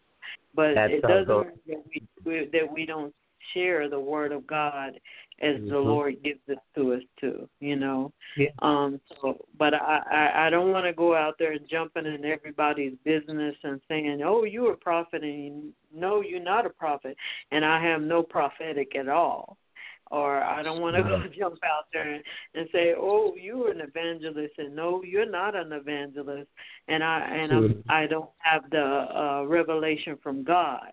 But That's it doesn't mean that we, we that we don't share the word of God as the Mhm. Lord gives it to us too, you know. Yeah. Um so but I, I, I don't want to go out there and jumping in everybody's business and saying, Oh, you're a prophet and you, no, you're not a prophet and I have no prophetic at all. Or I don't want to go jump out there and, and say, "Oh, you're an evangelist," and no, you're not an evangelist, and I and I'm. I don't have the uh, revelation from God,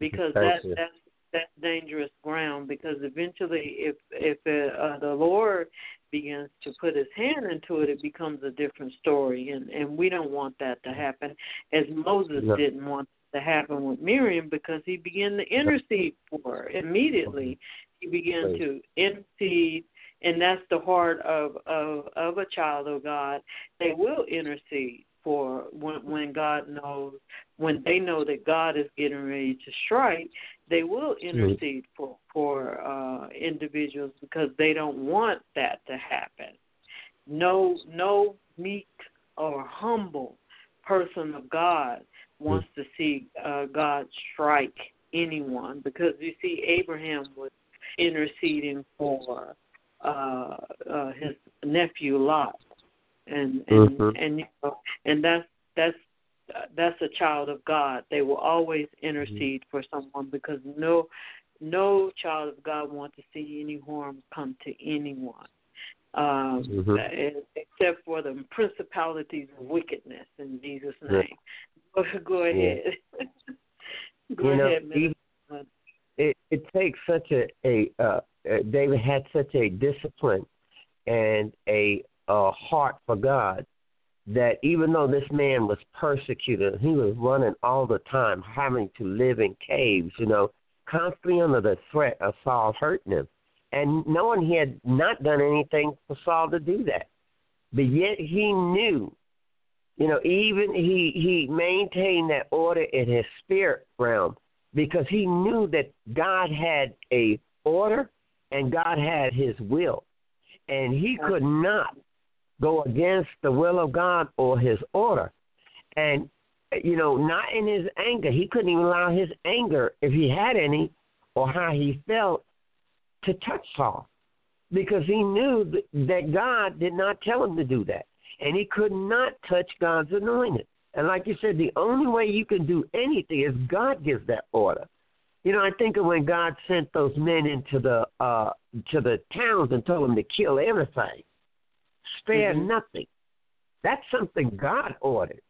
because that that's that's dangerous ground. Because eventually, if if uh, uh, the Lord begins to put His hand into it, it becomes a different story, and and we don't want that to happen, as Moses No. didn't want to happen with Miriam because he began to intercede for her immediately. He began Right. to intercede, and that's the heart of of of a child of God. They will intercede for when when God knows when they know that God is getting ready to strike, they will intercede mm-hmm. for for uh, individuals because they don't want that to happen. No, no meek or humble person of God wants to see uh, God strike anyone because you see Abraham was interceding for uh, uh, his nephew Lot, and and mm-hmm. and you know, and that's that's that's a child of God. They will always intercede mm-hmm. for someone because no no child of God wants to see any harm come to anyone. Um, mm-hmm. except for the principalities of wickedness in Jesus' name. Yeah. Go, ahead. Yeah. go you ahead, know, it, it takes such a, a uh, uh, David had such a discipline and a, a heart for God that even though this man was persecuted, he was running all the time, having to live in caves, you know, constantly under the threat of Saul hurting him. And knowing he had not done anything for Saul to do that. But yet he knew, you know, even he he maintained that order in his spirit realm because he knew that God had a order and God had his will. And he could not go against the will of God or his order. And, you know, not in his anger. He couldn't even allow his anger, if he had any, or how he felt, to touch Saul. Because he knew that God did not tell him to do that. And he could not touch God's anointed. And like you said, the only way you can do anything is God gives that order. You know, I think of when God sent those men into the uh to the towns and told them to kill everything, spare mm-hmm. nothing. That's something God ordered.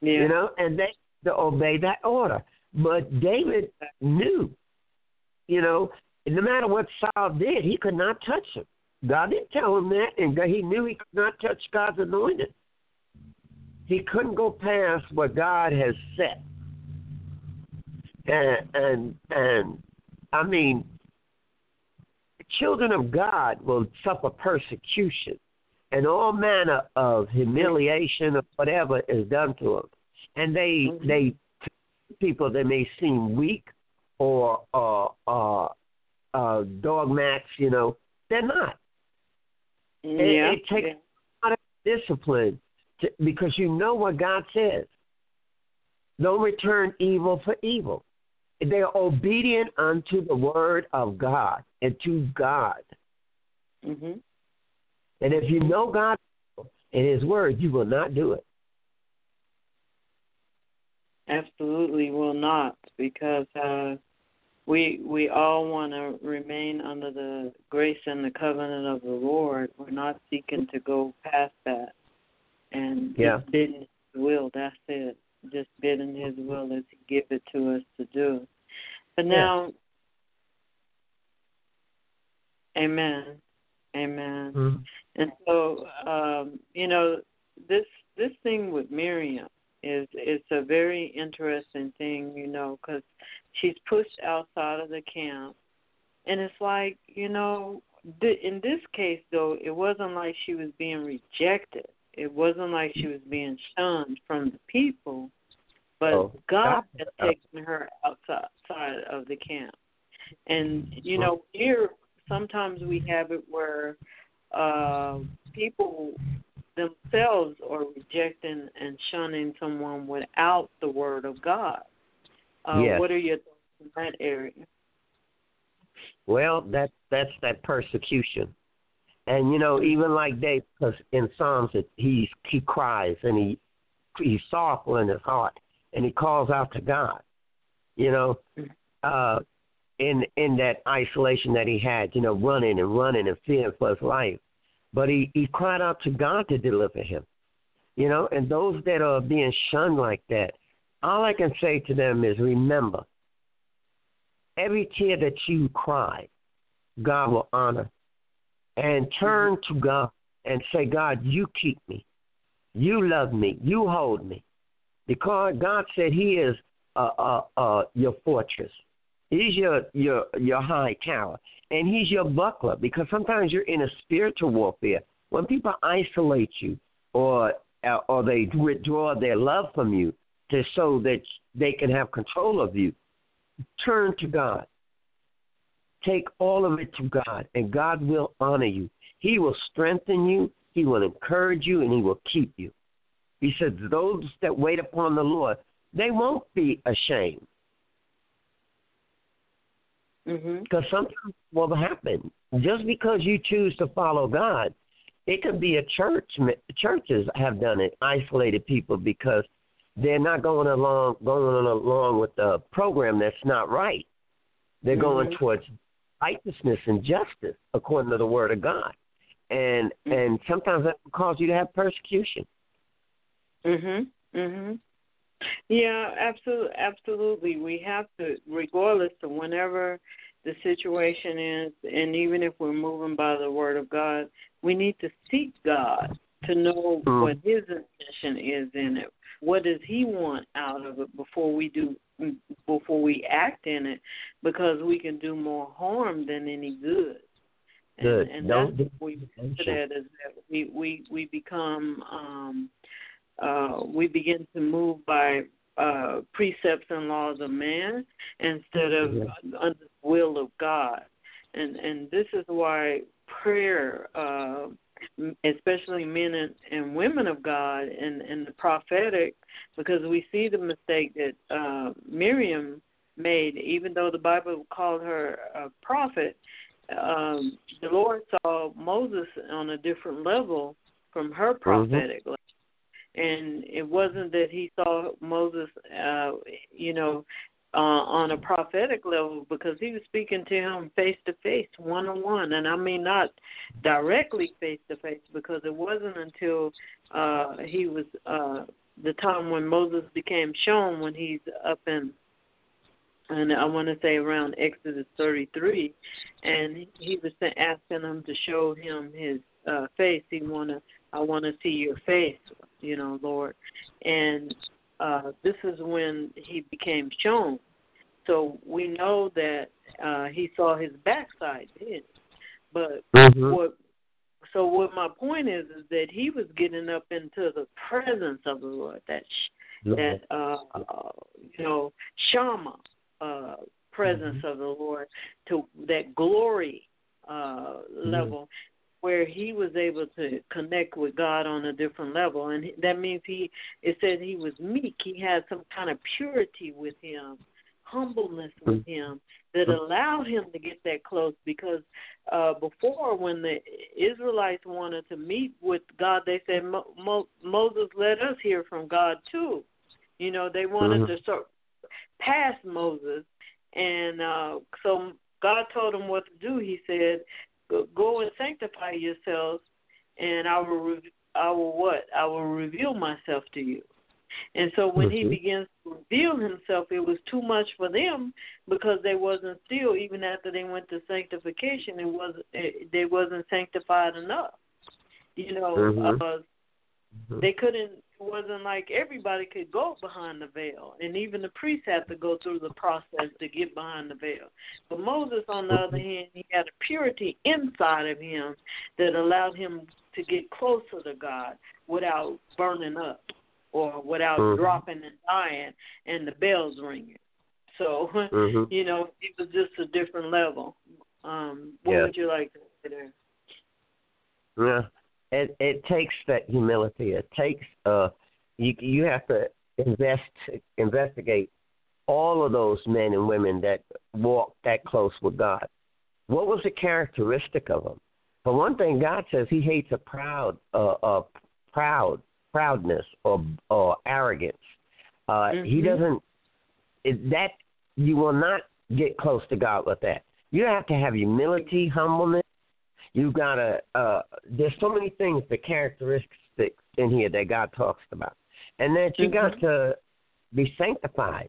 Yeah. You know, and they to obey that order. But David knew, you know, no matter what Saul did, he could not touch him. God didn't tell him that, and he knew he could not touch God's anointed. He couldn't go past what God has set and and and I mean, children of God will suffer persecution and all manner of humiliation or whatever is done to them, and they mm-hmm. they people that may seem weak or uh, uh, uh, dogmats, you know, they're not. Yeah. It, it takes yeah. a lot of discipline to, because you know what God says. Don't return evil for evil they are obedient unto the word of God and to God. Mm-hmm. And if you know God and His word, you will not do it. Absolutely will not, because uh, we we all want to remain under the grace and the covenant of the Lord. We're not seeking to go past that, and yeah. just bidden His will. That's it. Just bidden His will as He give it to us to do. But now, yeah. Amen, Amen. Mm-hmm. And so, um, you know, this this thing with Miriam is it's a very interesting thing, you know, because she's pushed outside of the camp, and it's like, you know, th- in this case though, it wasn't like she was being rejected. It wasn't like she was being shunned from the people but oh, God has taken her outside of the camp. And you know, here sometimes we have it where uh, people themselves are rejecting and shunning someone without the word of God. Uh, yes. What are your thoughts in that area? Well, that that's that persecution, and you know, even like David, because in Psalms it, he he cries and he he's sorrowful in his heart, and he calls out to God. You know, uh, in in that isolation that he had, you know, running and running and fearing for his life, but he he cried out to God to deliver him. You know, and those that are being shunned like that, all I can say to them is remember, every tear that you cry, God will honor. And turn to God and say, God, you keep me. You love me. You hold me. Because God said He is uh, uh, uh, your fortress. He's your your your high tower, and He's your buckler. Because sometimes you're in a spiritual warfare when people isolate you or uh, or they withdraw their love from you to so that they can have control of you. Turn to God. Take all of it to God, and God will honor you. He will strengthen you, He will encourage you, and He will keep you. He said, Those that wait upon the Lord, they won't be ashamed. Mhm. Because sometimes what will happen, just because you choose to follow God, it could be a church. Churches have done it, isolated people because they're not going along going along with the program that's not right. They're going Mhm. towards righteousness and justice according to the word of God, and and sometimes that will cause you to have persecution. Mhm. Mhm. Yeah, absolutely. Absolutely. We have to, regardless of whenever the situation is, and even if we're moving by the word of God, we need to seek God to know Mm. what His intention is in it. What does He want out of it before we do, before we act in it? Because we can do more harm than any good. And, Good. and Don't that's what we that is that we we we become um uh, we begin to move by uh, precepts and laws of man instead of Yeah. under the will of God. And and this is why prayer, uh, especially men and, and women of God and, and the prophetic, because we see the mistake that uh, Miriam made, even though the Bible called her a prophet, um, the Lord saw Moses on a different level from her prophetic level. And it wasn't that he saw Moses, uh, you know, uh, on a prophetic level because he was speaking to him face to face, one on one, and I mean not directly face to face because it wasn't until uh, he was uh, the time when Moses became shown when he's up in. And I want to say around Exodus 33, and he was asking him to show him his uh, face. He wanna, I want to see your face, you know, Lord. And uh, this is when he became shown. So we know that uh, he saw his backside then. But Mhm. what? So what my point is is that he was getting up into the presence of the Lord. That sh- that uh, uh, you know shama uh, presence of the Lord to that glory uh, level where he was able to connect with God on a different level, and that means he. It says he was meek. He had some kind of purity with him, humbleness with him that allowed him to get that close. Because uh, before, when the Israelites wanted to meet with God, they said, Mo- Mo- "Moses, let us hear from God too." You know, they wanted Mhm. to sort past Moses, and uh, so God told him what to do. He said, "Go- "Go and sanctify yourselves, and I will, re- I will what? I will reveal myself to you." And so when he Mhm. begins to reveal himself, it was too much for them because they wasn't still even after they went to sanctification. It was it, they wasn't sanctified enough. You know, Mhm. uh, they couldn't wasn't like everybody could go behind the veil and even the priests had to go through the process to get behind the veil but moses on the other hand he had a purity inside of him that allowed him to get closer to god without burning up or without Mhm. dropping and dying and the bells ringing so Mhm. you know it was just a different level um what Yeah. would you like to say there Yeah, it it takes that humility. It takes uh, you you have to invest investigate all of those men and women that walk that close with God. What was the characteristic of them? For one thing, God says He hates a proud, uh, uh proud proudness or or arrogance. Uh, He Mhm. doesn't. It, that you will not get close to God with that. You have to have humility, humbleness. You gotta. Uh, there's so many things, the characteristics in here that God talks about, and that you got Mhm. to be sanctified.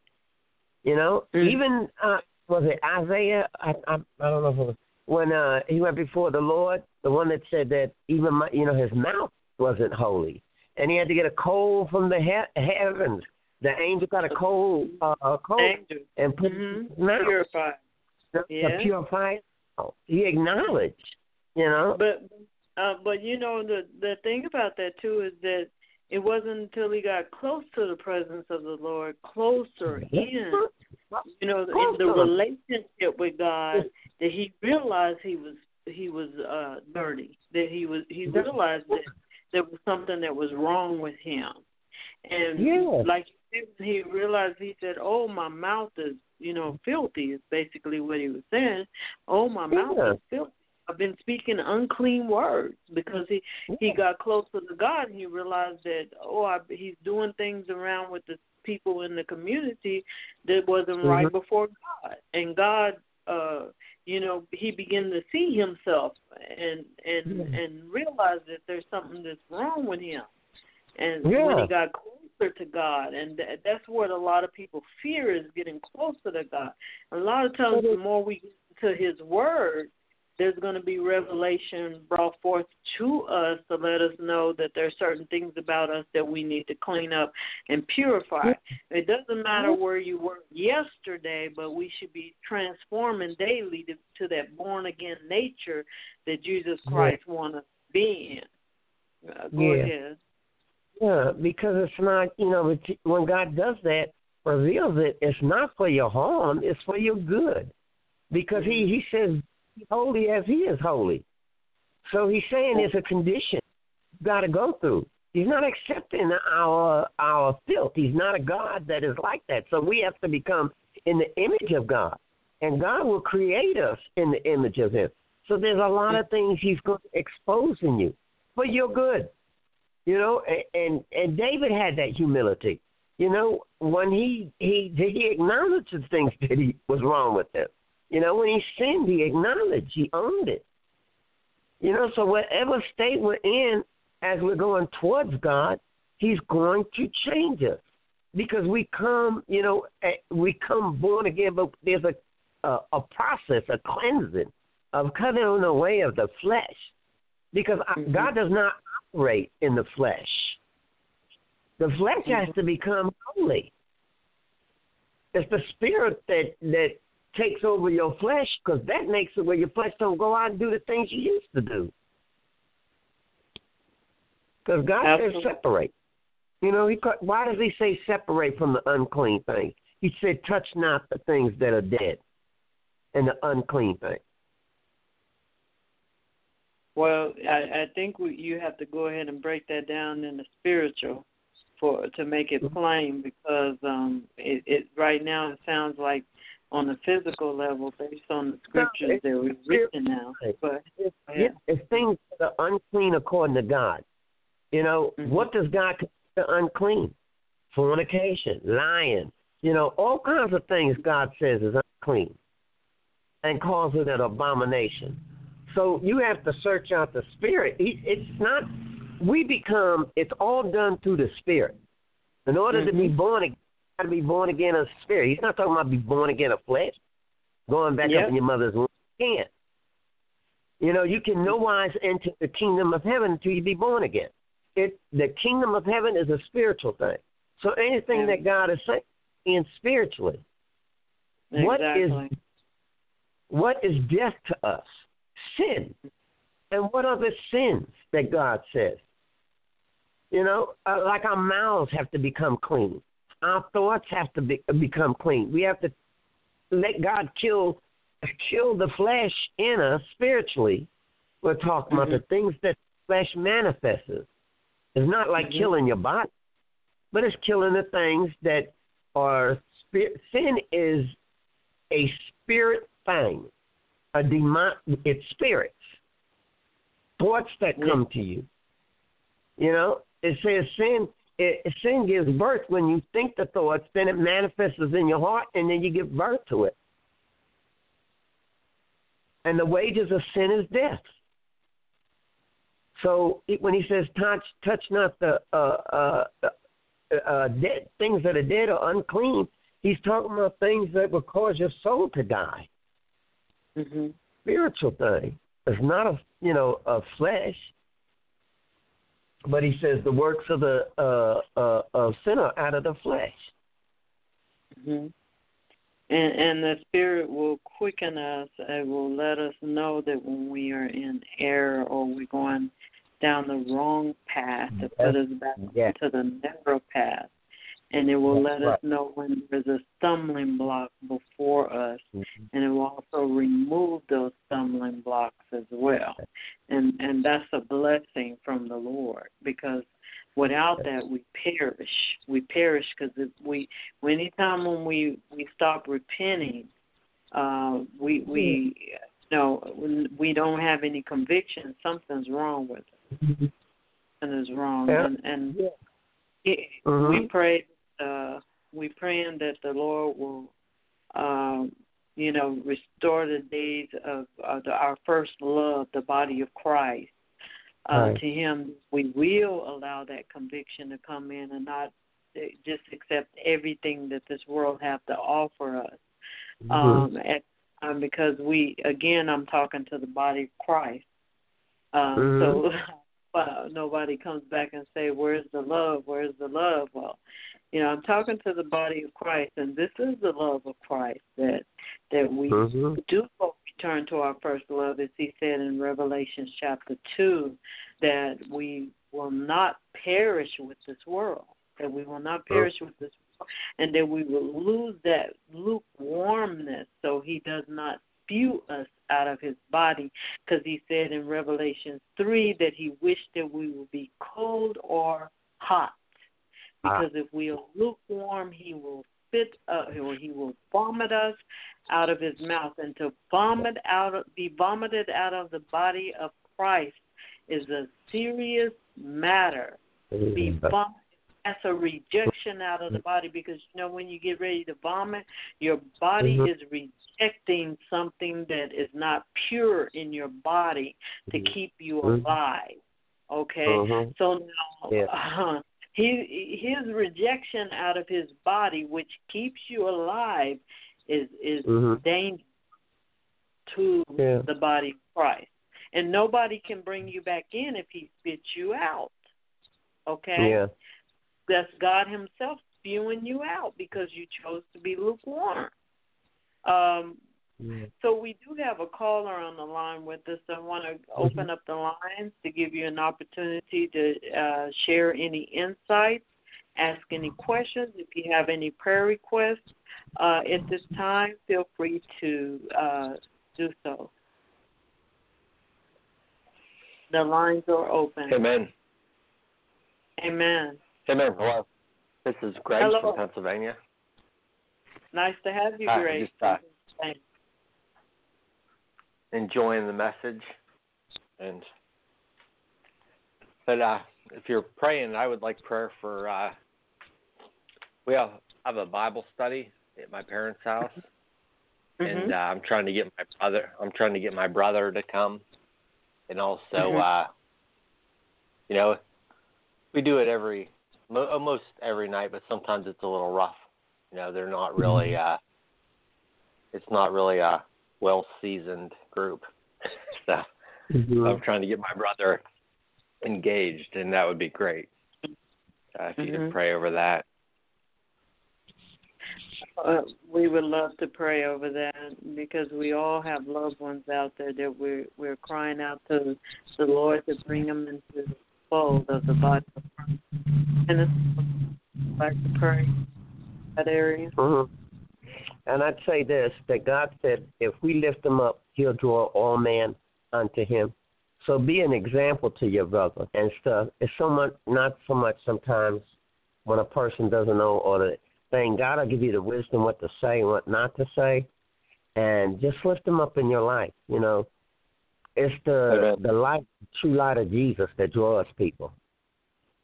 You know, Mm. even uh, was it Isaiah? I, I I don't know if it was when uh, he went before the Lord, the one that said that even my, you know his mouth wasn't holy, and he had to get a coal from the he- heavens. The angel got a coal, uh, a coal, Angel. and put Mhm. his Purified. Yeah. to purify. He acknowledged, you know. But uh, but you know the the thing about that too is that it wasn't until he got close to the presence of the Lord, closer in, you know, in the relationship with God, that he realized he was he was uh dirty. That he was he realized that there was something that was wrong with him. And Yeah. like he realized he said, "Oh, my mouth is, you know, filthy." Is basically what he was saying. "Oh, my mouth is filthy." I've been speaking unclean words because he he got closer to God and he realized that oh I, he's doing things around with the people in the community that wasn't right before God. And God uh you know he began to see himself and and and realize that there's something that's wrong with him. And when he got closer to God and th- that's what a lot of people fear is getting closer to God. A lot of times the more we get to his word there's going to be revelation brought forth to us to let us know that there are certain things about us that we need to clean up and purify. It doesn't matter where you were yesterday, but we should be transforming daily to, to that born again nature that Jesus Christ wants us to be in. Uh, go Yeah. ahead. Yeah, because it's not, you know, when God does that, reveals it, it's not for your harm, it's for your good. Because he, he says, "Be holy as he is holy. So he's saying it's a condition you've got to go through. He's not accepting our our filth. He's not a God that is like that. So we have to become in the image of God. And God will create us in the image of him. So there's a lot of things he's in you for your good. You know, and and David had that humility. You know, when he he he acknowledged the things that he was wrong with him. You know, when he sinned, he acknowledged, he owned it. You know, so whatever state we're in as we're going towards God, He's going to change us because we come, you know, eh, we come born again, but there's a a, a process, a cleansing of cutting on away of the flesh, because I- God does not operate in the flesh. The flesh has to become holy. It's the spirit that that takes over your flesh because that makes it where your flesh don't go out and do the things you used to do. Because God Absolutely. says separate. You know, he why does he say separate from the unclean things? He said, touch not the things that are dead and the unclean things. Well, I, I think we, you have to go ahead and break that down in the spiritual for to make it plain because um it, it right now it sounds like on the physical level based on the scriptures that we've written now. But It's, Yeah. it's things that are unclean according to God. You know, Mhm. what does God consider unclean? Fornication, lying, you know, all kinds of things God says is unclean and calls it an abomination. So you have to search out the spirit. It's not, we become, it's all done through the spirit. In order to be born again, you got to be born again of spirit. He's not talking about be born again of flesh, going back Yep. up in your mother's womb. You can't. You know, you can no wise enter the kingdom of heaven until you be born again. It the kingdom of heaven is a spiritual thing. So anything Yeah. that God is saying in spiritually, What is what is death to us? Sin. And what are the sins that God says? You know, uh, like our mouths have to become clean. Our thoughts have to be, become clean. We have to let God kill kill the flesh in us spiritually. We're talking about the things that flesh manifests. It's not like Mhm. killing your body, but it's killing the things that are spirit. Sin is a spirit thing, a demon. It's spirits, thoughts that come to you. You know, it says sin. It, sin gives birth when you think the thoughts, then it manifests in your heart, and then you give birth to it. And the wages of sin is death. So it- when he says touch, touch not the uh, uh, uh, uh, dead things that are dead or unclean, he's talking about things that will cause your soul to die. Mhm. Spiritual thing. It's not a you know a flesh. But he says the works of the uh, uh, of sin are out of the flesh. Mhm. And and the spirit will quicken us. It will let us know that when we are in error or we're going down the wrong path to put us back Yes. to the narrow path. And it will That's let us know when there's a stumbling block before us, Mhm. and it will also remove those stumbling blocks as well. And and that's a blessing from the Lord because without that we perish. We perish because if we, anytime when we we stop repenting, uh, we we you know we don't have any conviction. Something's wrong with it. Something is wrong, Yeah. and and Yeah. it, Mhm. we pray. Uh, we praying that the Lord will, um, you know, restore the days of uh, the, our first love, the body of Christ. Uh, Right. To Him, we will allow that conviction to come in and not uh, just accept everything that this world have to offer us. Mhm. Um, at, um, because we, again, I'm talking to the body of Christ. Um, Mhm. So uh, nobody comes back and say, "Where's the love? Where's the love?" Well, you know, I'm talking to the body of Christ, and this is the love of Christ that that we Mhm. do return to our first love, as He said in Revelation chapter two, that we will not perish with this world, that we will not perish with this world, and that we will lose that lukewarmness, so He does not spew us out of His body, because He said in Revelation three that He wished that we would be cold or hot because if we are lukewarm, he will spit uh, or he will vomit us out of his mouth, and to vomit out, of, be vomited out of the body of Christ is a serious matter. Be vomited. That's a rejection out of the body because you know when you get ready to vomit, your body Mhm. is rejecting something that is not pure in your body to Mhm. keep you Mhm. alive. Okay, so now Yeah. uh, he his rejection out of his body, which keeps you alive, is is Mhm. dangerous to Yeah. the body of Christ. And nobody can bring you back in if he spits you out. Okay? Yeah. That's God Himself spewing you out because you chose to be lukewarm. Um, Yeah. so we do have a caller on the line with us. I want to open up the lines to give you an opportunity to uh, share any insights, ask any questions. If you have any prayer requests uh, at this time, feel free to uh, do so. The lines are open. Amen. Amen. Amen. Hello. This is Greg Hello. from Pennsylvania. Nice to have you, Hi, Grace. just, uh, Thanks. Enjoying the message, and but uh, if you're praying, I would like prayer for. Uh, we have have a Bible study at my parents' house, and Mhm. uh, I'm trying to get my brother. I'm trying to get my brother to come, and also, Mhm. uh, you know, we do it every mo- almost every night, but sometimes it's a little rough. You know, they're not really. uh It's not really a well seasoned group, so Mhm. I'm trying to get my brother engaged, and that would be great. Uh, if you Mhm. could pray over that. Uh, we would love to pray over that because we all have loved ones out there that we're we're crying out to the Lord to bring them into the fold of the body of Christ. And it's like to pray that area. Mhm. And I'd say this that God said, if we lift him up, he'll draw all men unto him. So be an example to your brother and stuff. It's so much, not so much sometimes when a person doesn't know or the thing. God will give you the wisdom what to say and what not to say, and just lift them up in your life. You know, it's the Amen. the light, true light of Jesus that draws people,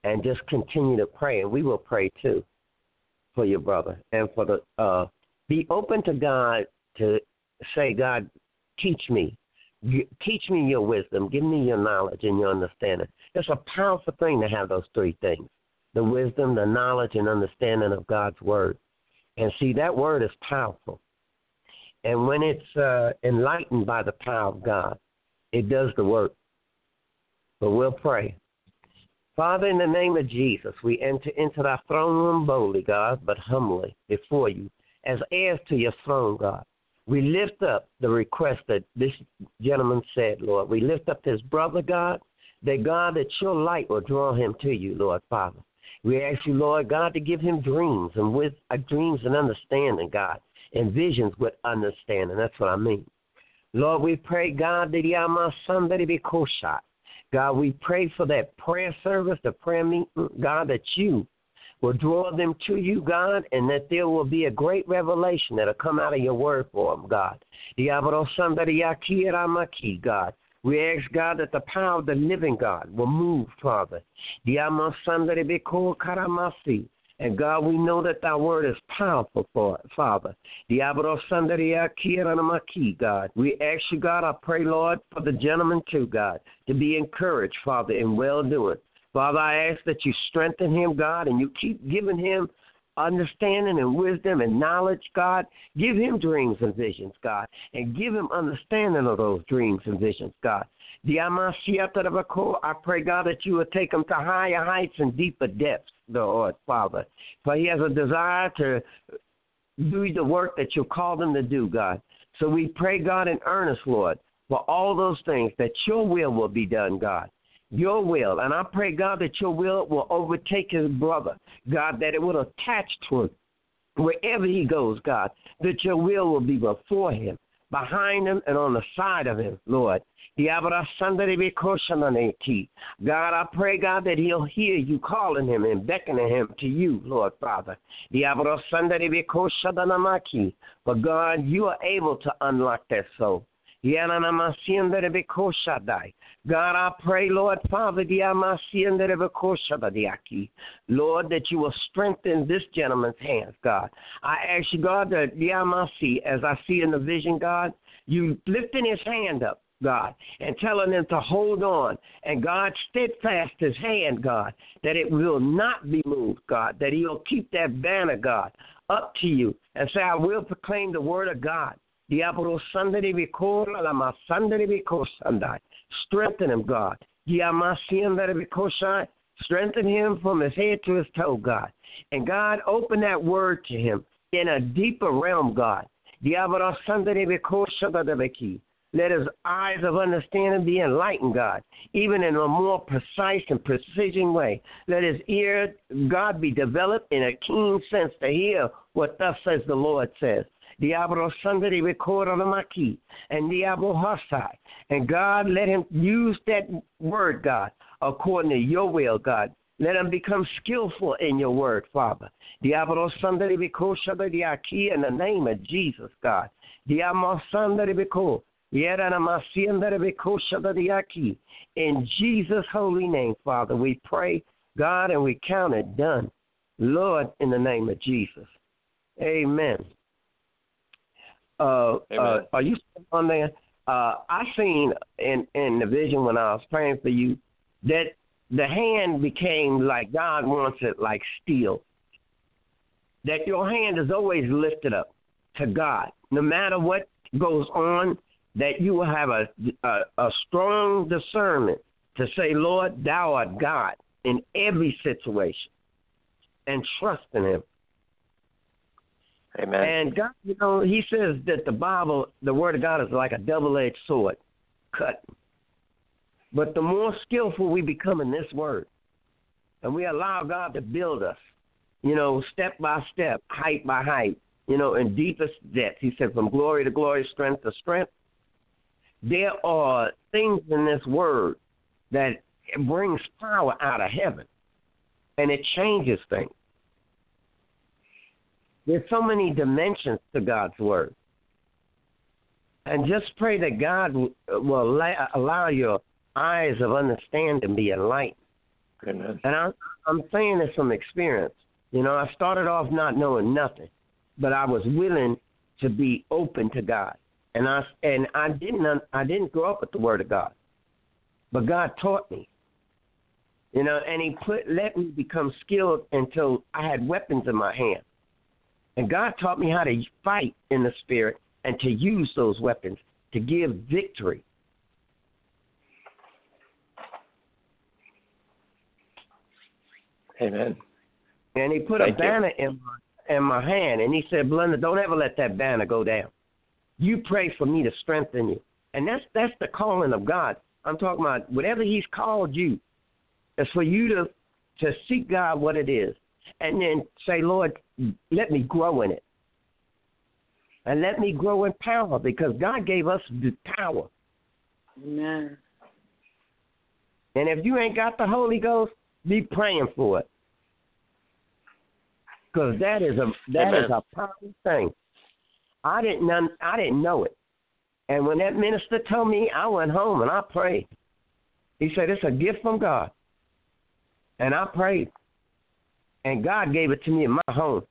and just continue to pray, and we will pray too for your brother and for the uh be open to God to say, God, teach me. Teach me your wisdom. Give me your knowledge and your understanding. It's a powerful thing to have those three things the wisdom, the knowledge, and understanding of God's word. And see, that word is powerful. And when it's uh, enlightened by the power of God, it does the work. But we'll pray. Father, in the name of Jesus, we enter into thy throne room boldly, God, but humbly before you, as heirs to your throne, God. We lift up the request that this gentleman said, Lord. We lift up his brother, God, that God, that your light will draw him to you, Lord Father. We ask you, Lord God, to give him dreams and with uh, dreams and understanding, God, and visions with understanding. That's what I mean. Lord, we pray, God, that you my son, that somebody be shot. God, we pray for that prayer service, the prayer meeting, God, that you will draw them to you, God, and that there will be a great revelation that'll come out of your word for them, God. God. We ask, God, that the power of the living God will move, Father. And God, we know that thy word is powerful for it, Father. God. We ask you, God, I pray, Lord, for the gentleman too, God, to be encouraged, Father, in well doing. Father, I ask that you strengthen him, God, and you keep giving him understanding and wisdom and knowledge, God. Give him dreams and visions, God, and give him understanding of those dreams and visions, God. I pray, God, that you will take him to higher heights and deeper depths, Lord Father. For he has a desire to do the work that you called him to do, God. So we pray, God, in earnest, Lord, for all those things, that your will will be done, God your will. And I pray, God, that your will will overtake his brother. God, that it will attach to him wherever he goes, God, that your will will be before him, behind him, and on the side of him, Lord. God, I pray, God, that he'll hear you calling him and beckoning him to you, Lord Father. But God, you are able to unlock that soul. God, I pray, Lord Father, Lord, that you will strengthen this gentleman's hands, God. I ask you, God, that as I see in the vision, God, you lifting his hand up. God, and telling him to hold on. And God, steadfast his hand, God, that it will not be moved, God, that he'll keep that banner, God, up to you and say, I will proclaim the word of God. Strengthen him, God. Strengthen him from his head to his toe, God. And God, open that word to him in a deeper realm, God. Diablo Sandere Daveki. Let his eyes of understanding be enlightened, God, even in a more precise and precision way. Let his ear, God, be developed in a keen sense to hear what thus says the Lord says. Diablo Sunday record on the Maki and Diablo Hasai. And God, let him use that word, God, according to your will, God. Let him become skillful in your word, Father. Diablo Sunday record Diaki in the name of Jesus, God. Diablo Sunday record. In Jesus' holy name, Father, we pray, God, and we count it done. Lord, in the name of Jesus. Amen. Uh, uh, are you on there? Uh, I seen in in the vision when I was praying for you that the hand became like God wants it, like steel. That your hand is always lifted up to God, no matter what goes on. That you will have a a, a strong discernment to say, Lord, Thou art God in every situation, and trust in Him. Amen. And God, you know, He says that the Bible, the Word of God, is like a double-edged sword, cut. But the more skillful we become in this Word, and we allow God to build us, you know, step by step, height by height, you know, in deepest depth. He said, from glory to glory, strength to strength. There are things in this Word that brings power out of heaven, and it changes things. There's so many dimensions to God's word. And just pray that God will allow your eyes of understanding be enlightened. Amen. And I'm, I'm saying this from experience. You know, I started off not knowing nothing, but I was willing to be open to God. And I and I didn't I didn't grow up with the Word of God, but God taught me. You know, and He put let me become skilled until I had weapons in my hand. And God taught me how to fight in the spirit and to use those weapons to give victory. Amen. And he put Thank a banner in my, in my hand, and he said, "Belinda, don't ever let that banner go down. You pray for me to strengthen you." And that's that's the calling of God I'm talking about whatever He's called you. It's for you to to seek God what it is, and then say, Lord, let me grow in it, and let me grow in power because God gave us the power. Amen. And if you ain't got the Holy Ghost, be praying for it, because that is a that Amen. is a powerful thing. I didn't none, I didn't know it, and when that minister told me, I went home and I prayed. He said it's a gift from God, and I prayed, and God gave it to me in my home,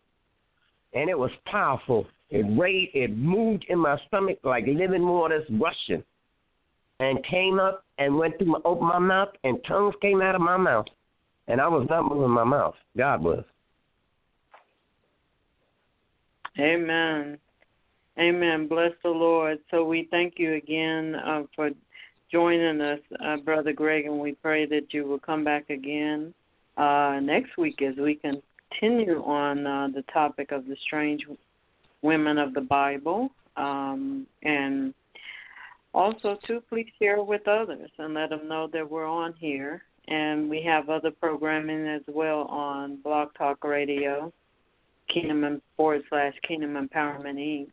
and it was powerful. It weighed, it moved in my stomach like living waters rushing, and came up and went through my open my mouth, and tongues came out of my mouth, and I was not moving my mouth. God was. Amen. Amen. Bless the Lord. So we thank you again uh, for joining us, uh, Brother Greg, and we pray that you will come back again uh, next week as we continue on uh, the topic of the strange women of the Bible. Um, and also, too, please share with others and let them know that we're on here. And we have other programming as well on Blog Talk Radio, Kingdom forward slash Kingdom Empowerment Inc.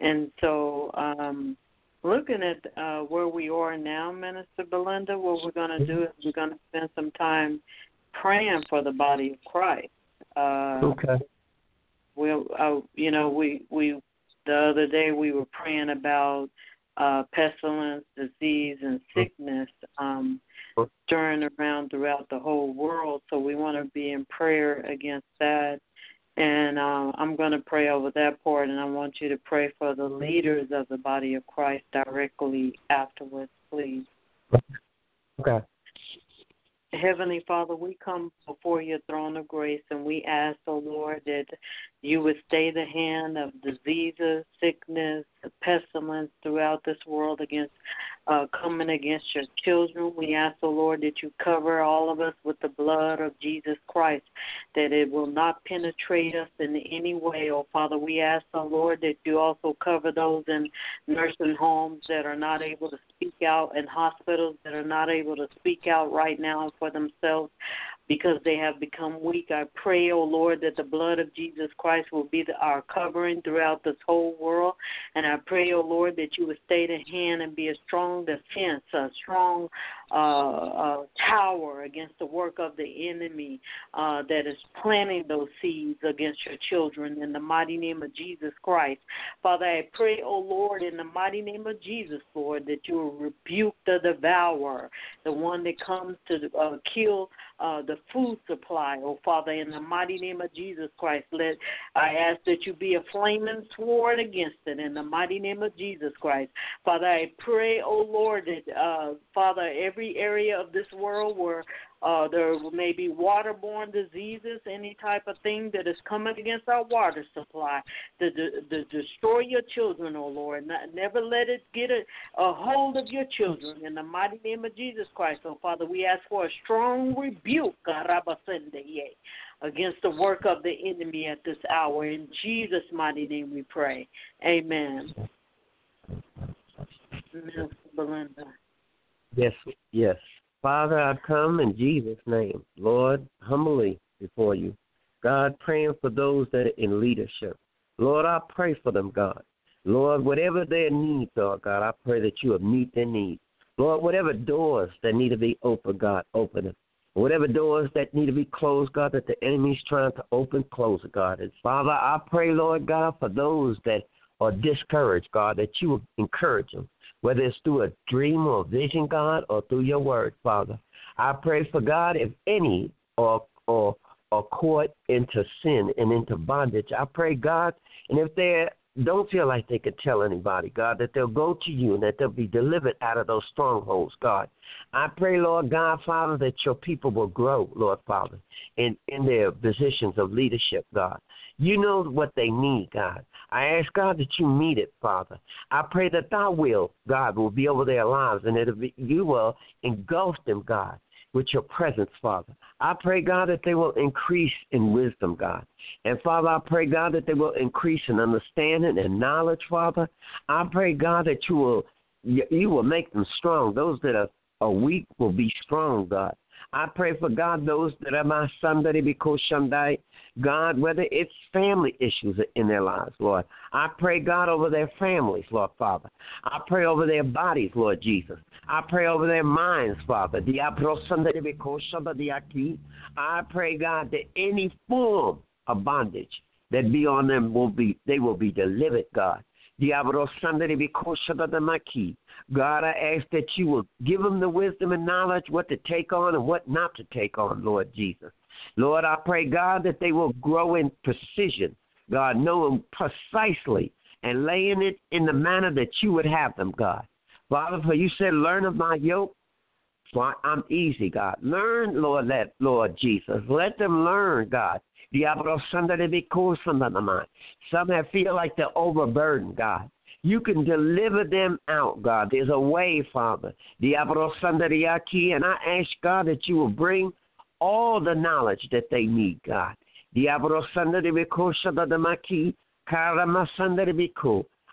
And so, um, looking at uh, where we are now, Minister Belinda, what we're going to do is we're going to spend some time praying for the body of Christ. Uh, Okay. we'll uh, you know we we the other day we were praying about uh pestilence disease and sickness um stirring around throughout the whole world so we want to be in prayer against that and uh, I'm going to pray over that part, and I want you to pray for the leaders of the body of Christ directly afterwards, please. Okay. Heavenly Father, we come before your throne of grace and we ask, O Lord, that you would stay the hand of diseases, sickness, pestilence throughout this world against uh, coming against your children. We ask, O Lord, that you cover all of us with the blood of Jesus Christ, that it will not penetrate us in any way. Oh Father, we ask, O Lord, that you also cover those in nursing homes that are not able to speak out and hospitals that are not able to speak out right now for themselves because they have become weak. I pray, O Lord, that the blood of Jesus Christ will be the, our covering throughout this whole world. And I pray, O Lord, that you would stay the hand and be a strong defense, a strong uh, tower against the work of the enemy uh, that is planting those seeds against your children in the mighty name of Jesus Christ. Father, I pray, O Lord, in the mighty name of Jesus, Lord, that you will rebuke the devourer, the one that comes to uh, kill uh, the food supply, oh Father, in the mighty name of Jesus Christ. Let I ask that you be a flaming sword against it in the mighty name of Jesus Christ. Father, I pray, oh Lord, that uh, Father, every area of this world where uh, there may be waterborne diseases, any type of thing that is coming against our water supply, to, to, to destroy your children, oh Lord. Not, never let it get a, a hold of your children in the mighty name of Jesus Christ. Oh Father, we ask for a strong rebuke against the work of the enemy at this hour. In Jesus' mighty name we pray. Amen. Minister Belinda. Yes, yes. Father, I come in Jesus' name, Lord, humbly before you. God, praying for those that are in leadership. Lord, I pray for them, God. Lord, whatever their needs are, God, I pray that you will meet their needs. Lord, whatever doors that need to be open, God, open them. Whatever doors that need to be closed, God, that the enemy's trying to open, close God. And Father, I pray, Lord God, for those that are discouraged, God, that you will encourage them, whether it's through a dream or a vision, God, or through your word, Father. I pray for God, if any are, are, are caught into sin and into bondage, I pray, God, and if they don't feel like they could tell anybody, God, that they'll go to you and that they'll be delivered out of those strongholds, God. I pray, Lord God, Father, that your people will grow, Lord Father, in, in their positions of leadership, God. You know what they need, God. I ask God that you meet it, Father. I pray that thy will, God, will be over their lives and that you will engulf them, God, with your presence, Father. I pray, God, that they will increase in wisdom, God. And Father, I pray, God, that they will increase in understanding and knowledge, Father. I pray, God, that you will you, will make them strong. Those that are are weak will be strong, God. I pray for God, those that are my son, that be Shandai. God, whether it's family issues in their lives, Lord. I pray, God, over their families, Lord Father. I pray over their bodies, Lord Jesus. I pray over their minds, Father. Somebody because I pray, God, that any form of bondage that be on them will be they will be delivered, God. God, I ask that you will give them the wisdom and knowledge what to take on and what not to take on, Lord Jesus. Lord, I pray, God, that they will grow in precision, God, knowing precisely and laying it in the manner that you would have them, God. Father, for you said, learn of my yoke. So I'm easy, God. Learn, Lord, let Lord Jesus. Let them learn, God. Some that feel like they're overburdened, God. You can deliver them out, God. There's a way, Father. And I ask, God, that you will bring all the knowledge that they need, God.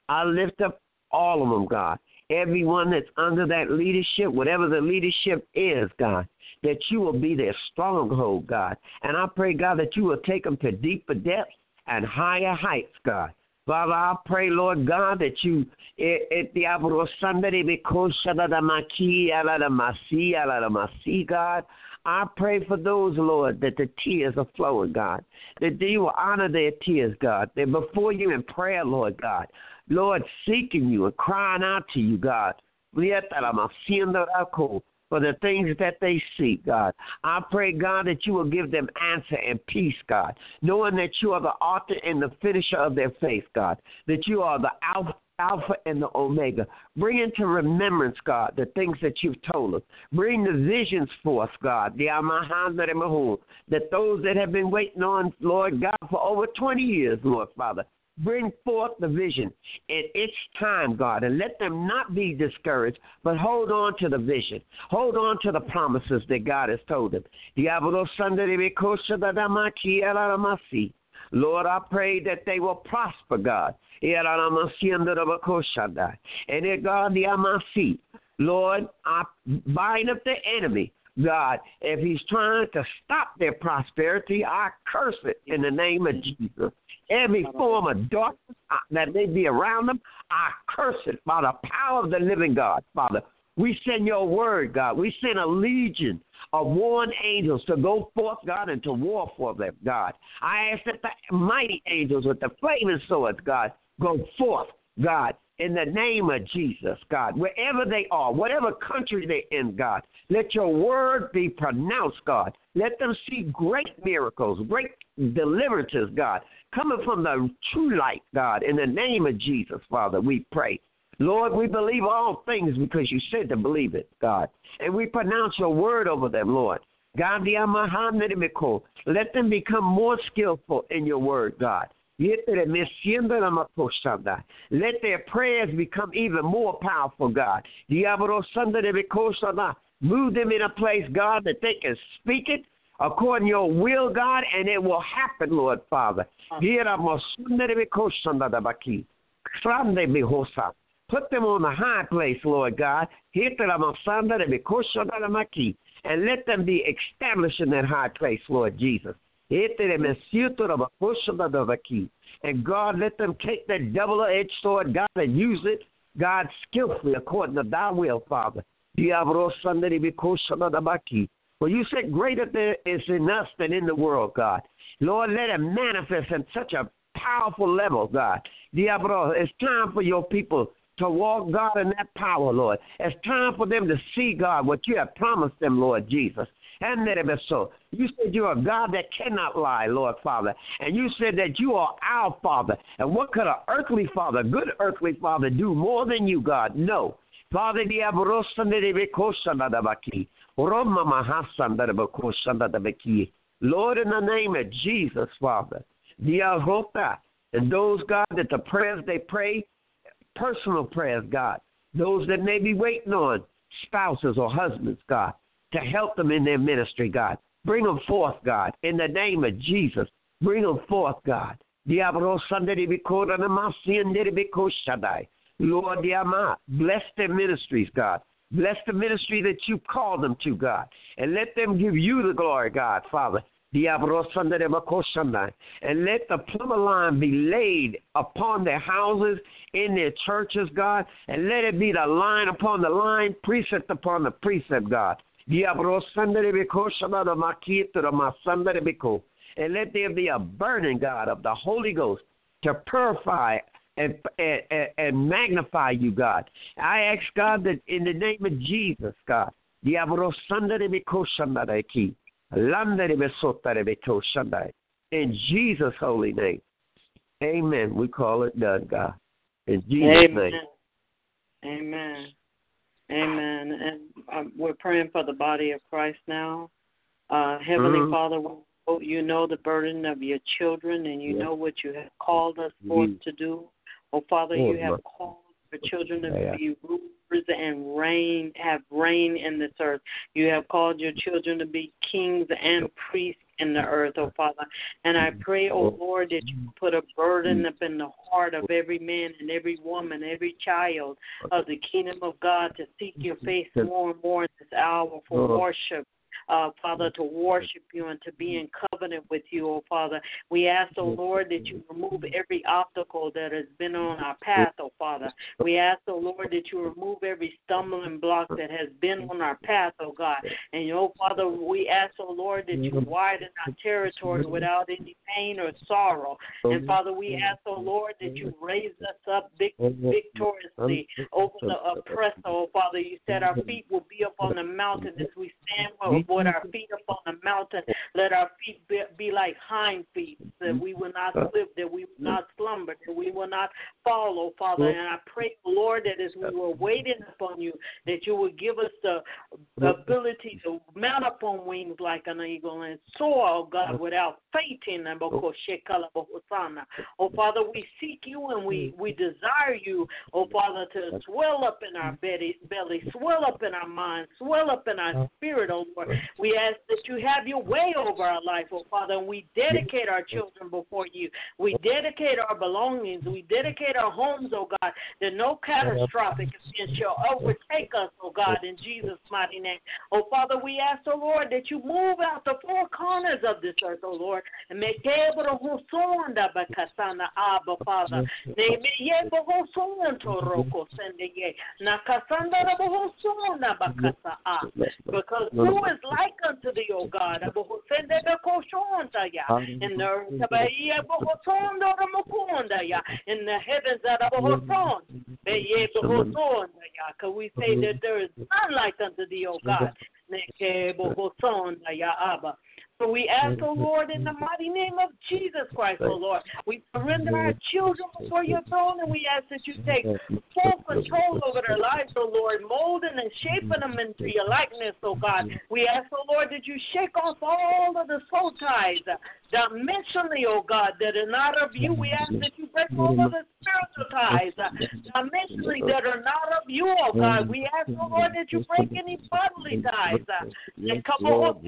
I lift up all of them, God. Everyone that's under that leadership, whatever the leadership is, God that you will be their stronghold, God. And I pray, God, that you will take them to deeper depths and higher heights, God. Father, I pray, Lord God, that you, eh, eh, it diablo somebody because God. I pray for those, Lord, that the tears are flowing, God. That they will honor their tears, God. They're before you in prayer, Lord God. Lord, seeking you and crying out to you, God for the things that they seek, God. I pray, God, that you will give them answer and peace, God, knowing that you are the author and the finisher of their faith, God, that you are the Alpha. Alpha and the Omega. Bring into remembrance, God, the things that you've told us. Bring the visions forth, God, the that those that have been waiting on, Lord God, for over 20 years, Lord Father, Bring forth the vision in its time, God, and let them not be discouraged, but hold on to the vision. Hold on to the promises that God has told them. Lord, I pray that they will prosper, God. And God, Lord, I bind up the enemy. God, if he's trying to stop their prosperity, I curse it in the name of Jesus. Every form of darkness that may be around them, I curse it by the power of the living God, Father. We send your word, God. We send a legion of warring angels to go forth, God, and to war for them, God. I ask that the mighty angels with the flaming swords, God, go forth, God, in the name of Jesus, God, wherever they are, whatever country they're in, God, let your word be pronounced, God. Let them see great miracles, great deliverances, God, coming from the true light, God. In the name of Jesus, Father, we pray. Lord, we believe all things because you said to believe it, God. And we pronounce your word over them, Lord. God, let them become more skillful in your word, God. Let their prayers become even more powerful, God. Move them in a place, God, that they can speak it according to your will, God, and it will happen, Lord Father. Put them on the high place, Lord God. And let them be established in that high place, Lord Jesus. And God, let them take that double edged sword, God, and use it, God, skillfully according to thy will, Father. For you said, Greater there is in us than in the world, God. Lord, let it manifest in such a powerful level, God. Diablo, it's time for your people to walk, God, in that power, Lord. It's time for them to see, God, what you have promised them, Lord Jesus. You said you're a God that cannot lie, Lord Father. And you said that you are our Father. And what could an earthly father, good earthly father, do more than you, God? No. Father, Lord, in the name of Jesus, Father, and those, God, that the prayers they pray, personal prayers, God, those that may be waiting on spouses or husbands, God, to help them in their ministry, God. Bring them forth, God, in the name of Jesus. Bring them forth, God. Lord, bless their ministries, God. Bless the ministry that you call them to, God. And let them give you the glory, God, Father. And let the plumber line be laid upon their houses, in their churches, God. And let it be the line upon the line, precept upon the precept, God. And let there be a burning, God, of the Holy Ghost to purify and, and, and magnify you, God. I ask, God, that in the name of Jesus, God, in Jesus' holy name. Amen. We call it done, God. In Jesus' Amen. name. Amen. Amen. And um, we're praying for the body of Christ now. Uh, Heavenly Mhm. Father, you know the burden of your children and you know what you have called us forth Mhm. to do. Oh, Father, Lord, you have Lord. called your children to Yeah. be rulers and reign, have reign in this earth. You have called your children to be kings and priests in the earth, oh Father. And I pray, oh Lord, that you put a burden mm. up in the heart of every man and every woman, every child of the kingdom of God to seek your mm-hmm. face more and more in this hour for worship. Uh, Father, to worship you and to be in covenant with you, oh Father. We ask, oh Lord, that you remove every obstacle that has been on our path, oh Father. We ask, oh Lord, that you remove every stumbling block that has been on our path, oh God. And, oh Father, we ask, oh Lord, that you widen our territory without any pain or sorrow. And Father, we ask, oh Lord, that you raise us up vic- victoriously over the oppressor, oh Father. You said our feet will be up on the mountain as we stand with, with our feet up on the mountain. Let our feet be, be like hind feet, that we will not uh, slip, that we will uh, not slumber, that we will not fall, oh Father. And I pray, Lord, that as we uh, were waiting upon you, that you would give us the ability to mount up on wings like an eagle and soar, oh God, without fainting. Oh, oh Father, we seek you and we, mm, we desire you, oh Father, to swell up in our mm. belly, belly, swell up in our mind, swell up in our spirit, oh Lord. We ask that you have your way over our life, oh Father, and we dedicate our children before you. We dedicate our belongings. We dedicate our homes, oh God, that no catastrophic event shall overtake us, oh God, in Jesus' mighty name. Oh Father, we ask, oh Lord, that you move out the four corners of this earth, oh Lord, and make bakasana abba, Father. Because who is like unto thee, O God? Abohosende bekoshonda ya. In the earth, abaye bohosonda ramokunda ya. In the heavens, abohoson. Beye bohosonda ya. Because we say that there is none like unto thee, O God. Neke bohosonda ya abba. So we ask, O Lord, in the mighty name of Jesus Christ, oh O Lord, we surrender our children before your throne and we ask that you take full control over their lives, O Lord, molding and shaping them into your likeness, O God. We ask, O Lord, that you shake off all of the soul ties dimensionally, O God, that are not of you. We ask that you break over the spiritual ties uh, dimensionally that are not of you, O God. We ask, O Lord, that you break any bodily ties. Uh, that come over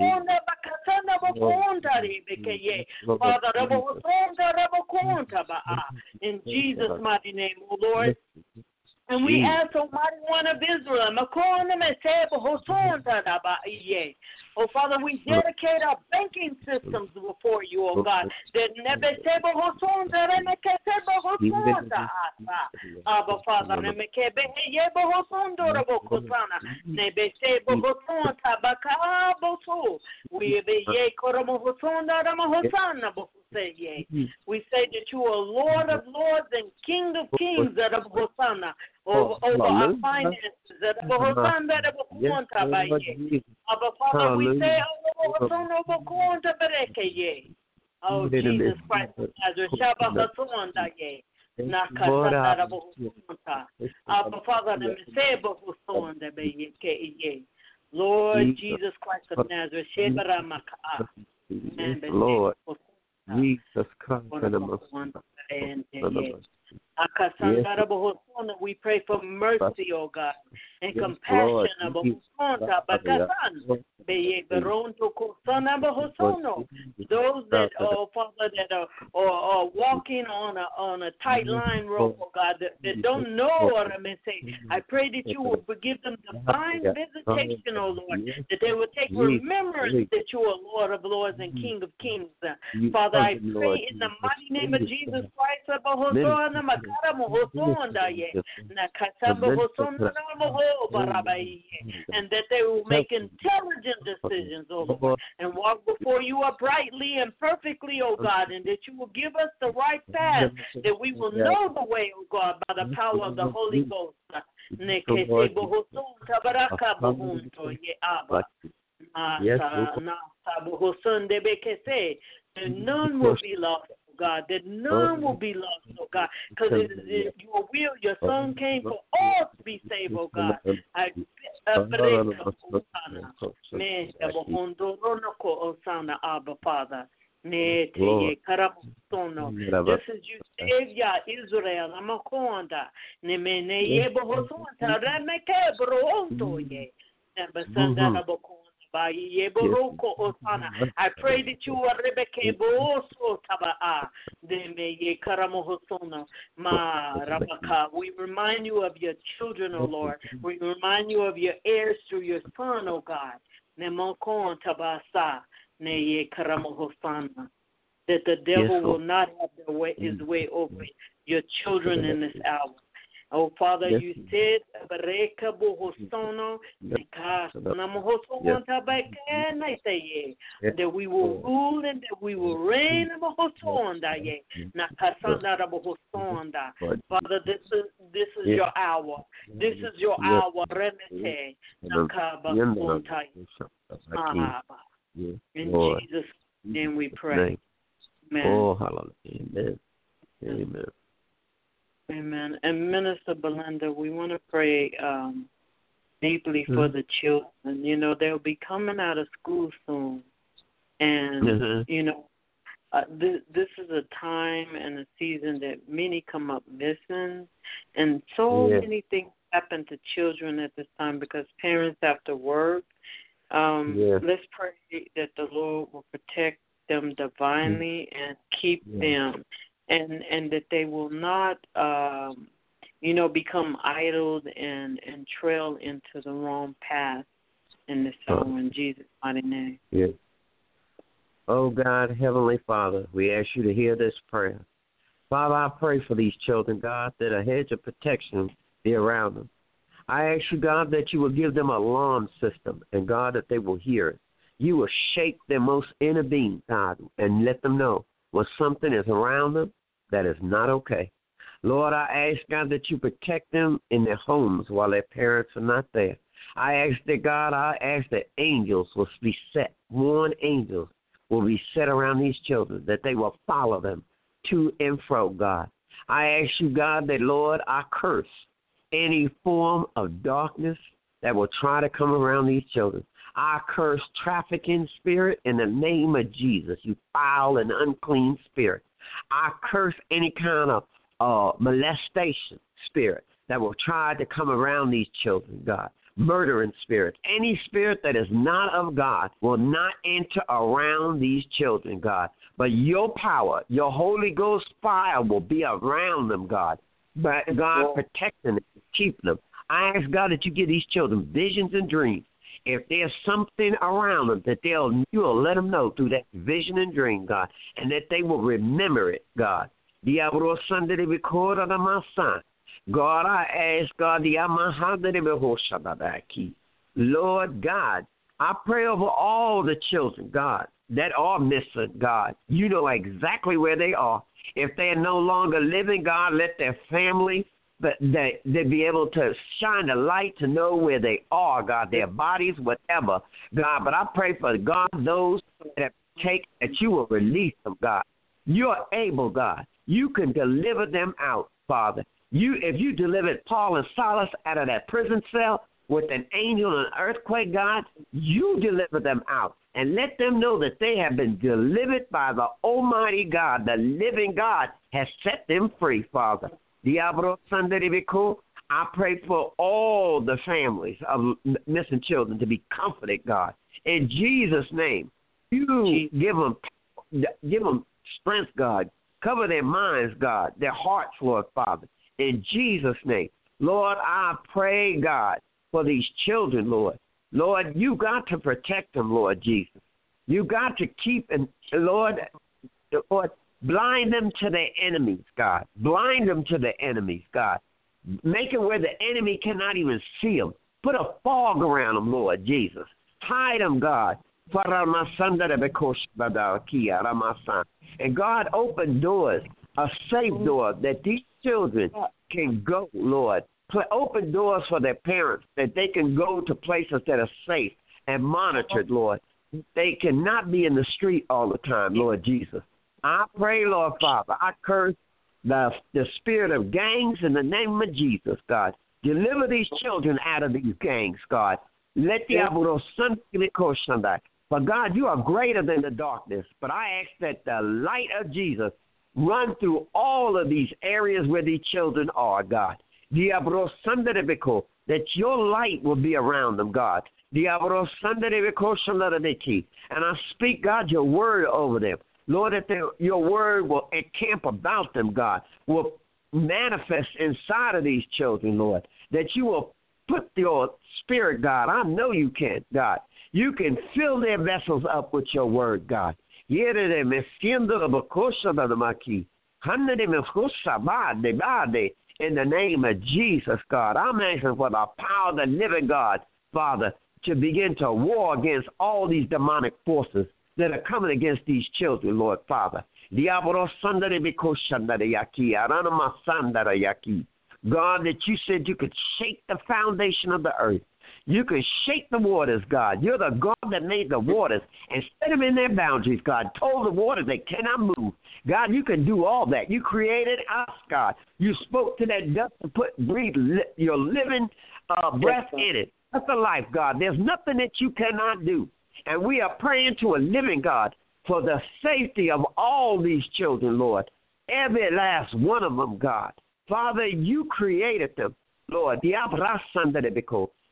ah. in Jesus' mighty name, O Lord. And we ask, Almighty One of Israel, McCallum Hosunda da ba. Oh, Father, we dedicate our banking systems before you, oh God. Abba, Father, we say that you are Lord of Lords and King of Kings that of Hosanna. Over, over our finances. Abba, Father, we say, Oh, Jesus Christ of Nazareth, Shabbat Hasonda ye. Nakasanda Rabohunta. Abba Father, the Meseba Husonda be ye. Lord Jesus. Christ of Nazareth, Shebara Maka. Lord. Jesus Christ. We pray for mercy, O God, and compassion. Kosana Bahosono. Those that, oh Father, that are, are, are walking on a on a tight line rope, oh God, that, that don't know what I'm say. I pray that you will give them divine visitation, oh Lord, that they will take remembrance that you are Lord of Lords and King of Kings. Father, I pray in the mighty name of Jesus Christ, Bahosona Makara Mohosonda, Nakasamba Hosona Barabai, and that they will make intelligent decisions, oh Lord, and walk before you uprightly and perfectly, oh God, and that you will give us the right path, that we will know the way, oh God, by the power of the Holy Ghost. Yes, none will be lost, God, that none will be lost, oh God, because it is your will. Your Son came for all to be saved, oh God. I uh, Abba Father. Just as you ya Israel, Amakonda, Nemene Yebo Hosonta, Remeke Bronto Ye, Nebasanda Bakonda. I pray that you are Rebecca Boso Tabaa, Deme Karamohosona, Ma Rabaka. We remind you of your children, O Lord. We remind you of your heirs through your son, O God. Nemokon Tabasa, Neye Karamohosana. That the devil will not have the way, his mm. way over your children in this hour. Oh, Father, yes. you said, Bareka Bohosono, that we will rule and that we will reign. Father, this is this is your hour. This is your hour. Remete. In Jesus' name we pray. Amen. Oh, hallelujah. Amen. Amen. Amen. And Minister Belinda, we want to pray um, deeply for mm-hmm. the children. You know, they'll be coming out of school soon. And, mm-hmm. you know, uh, this, this is a time and a season that many come up missing. And so yeah. many things happen to children at this time because parents have to work. Um, yeah. Let's pray that the Lord will protect them divinely mm-hmm. and keep yeah. them and and that they will not um you know become idled and and trail into the wrong path in this hour in Jesus mighty name. Yes. Oh God, Heavenly Father, we ask you to hear this prayer. Father, I pray for these children, God, that a hedge of protection be around them. I ask you, God, that you will give them a alarm system, and God, that they will hear it. You will shake their most inner being, God, and let them know when something is around them that is not okay. Lord, I ask God that you protect them in their homes while their parents are not there. I ask that God, I ask that angels will be set, warn angels will be set around these children, that they will follow them to and fro, God. I ask you, God, that Lord, I curse any form of darkness that will try to come around these children. I curse trafficking spirit in the name of Jesus, you foul and unclean spirit. I curse any kind of uh, molestation spirit that will try to come around these children, God. Murdering spirits. Any spirit that is not of God will not enter around these children, God. But your power, your Holy Ghost fire will be around them, God. But God protecting them, keep them. I ask God that you give these children visions and dreams if there's something around them that they'll you'll let them know through that vision and dream, God, and that they will remember it, God. Diablo Sunday they record on my son. God, I ask God, Lord God, I pray over all the children, God, that are missing, God. You know exactly where they are. If they're no longer living, God, let their family but they they be able to shine the light to know where they are, God, their bodies, whatever, God. But I pray for God, those that take that you will release them, God. You're able, God. You can deliver them out, Father. You if you delivered Paul and Silas out of that prison cell with an angel and an earthquake, God, you deliver them out. And let them know that they have been delivered by the Almighty God. The living God has set them free, Father. Diablo Sanderibiku. I pray for all the families of missing children to be comforted, God. In Jesus' name, you give them, give them strength, God. Cover their minds, God, their hearts, Lord Father. In Jesus' name, Lord, I pray, God, for these children, Lord. Lord, you got to protect them, Lord Jesus. You got to keep and Lord, Lord, blind them to their enemies, God. Blind them to their enemies, God. Make it where the enemy cannot even see them. Put a fog around them, Lord Jesus. Hide them, God. And God, open doors, a safe door that these children can go, Lord. Open doors for their parents that they can go to places that are safe and monitored, Lord. They cannot be in the street all the time, Lord Jesus. I pray, Lord Father, I curse the the spirit of gangs in the name of Jesus, God. Deliver these children out of these gangs, God. Let the yeah. But God, you are greater than the darkness. But I ask that the light of Jesus run through all of these areas where these children are, God. That your light will be around them, God. And I speak, God, your word over them. Lord, that your word will encamp about them, God, will manifest inside of these children, Lord. That you will put your spirit, God. I know you can, God. You can fill their vessels up with your word, God. In the name of Jesus, God, I'm asking for the power of the living God, Father, to begin to war against all these demonic forces that are coming against these children, Lord Father. Diaboro son dare bikoshan dadayaki. God, that you said you could shake the foundation of the earth. You could shake the waters, God. You're the God that made the waters and set them in their boundaries, God. Told the waters they cannot move. God, you can do all that. You created us, God. You spoke to that dust and put breathe li- your living uh, breath in it. That's the life, God. There's nothing that you cannot do. And we are praying to a living God for the safety of all these children, Lord. Every last one of them, God. Father, you created them, Lord.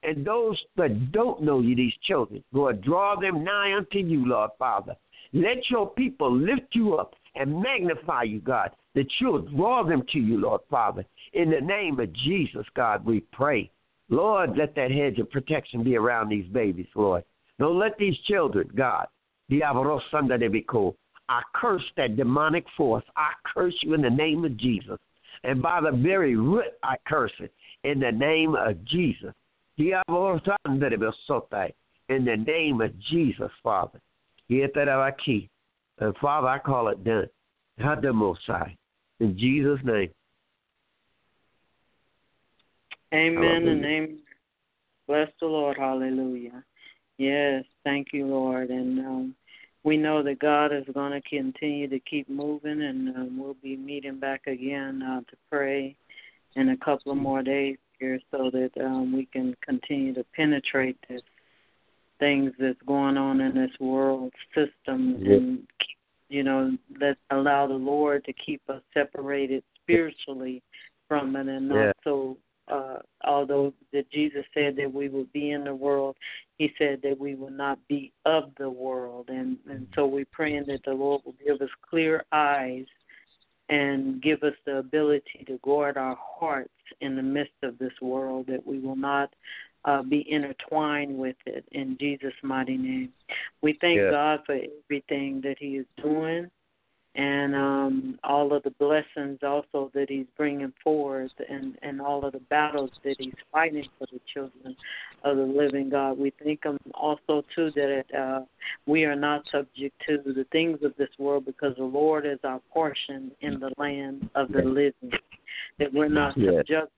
And those that don't know you, these children, Lord, draw them nigh unto you, Lord Father. Let your people lift you up and magnify you, God, that you'll draw them to you, Lord Father. In the name of Jesus, God, we pray. Lord, let that hedge of protection be around these babies, Lord. Don't let these children, God, I curse that demonic force. I curse you in the name of Jesus. And by the very root, I curse it in the name of Jesus. In the name of Jesus, Father. And Father, I call it done. In Jesus' name. Amen and amen. Bless the Lord. Hallelujah. Yes, thank you, Lord. And um, we know that God is going to continue to keep moving, and um, we'll be meeting back again uh, to pray in a couple of more days here so that um, we can continue to penetrate this things that's going on in this world system yeah. and keep, you know let allow the Lord to keep us separated spiritually from it and not yeah. so uh, although that Jesus said that we would be in the world, He said that we will not be of the world, and and so we're praying that the Lord will give us clear eyes and give us the ability to guard our hearts in the midst of this world, that we will not uh, be intertwined with it. In Jesus' mighty name, we thank. God for everything that He is doing and um, all of the blessings also that he's bringing forth and, and all of the battles that he's fighting for the children of the living God. We thank him also, too, that uh, we are not subject to the things of this world because the Lord is our portion in the land of the living, that we're not subject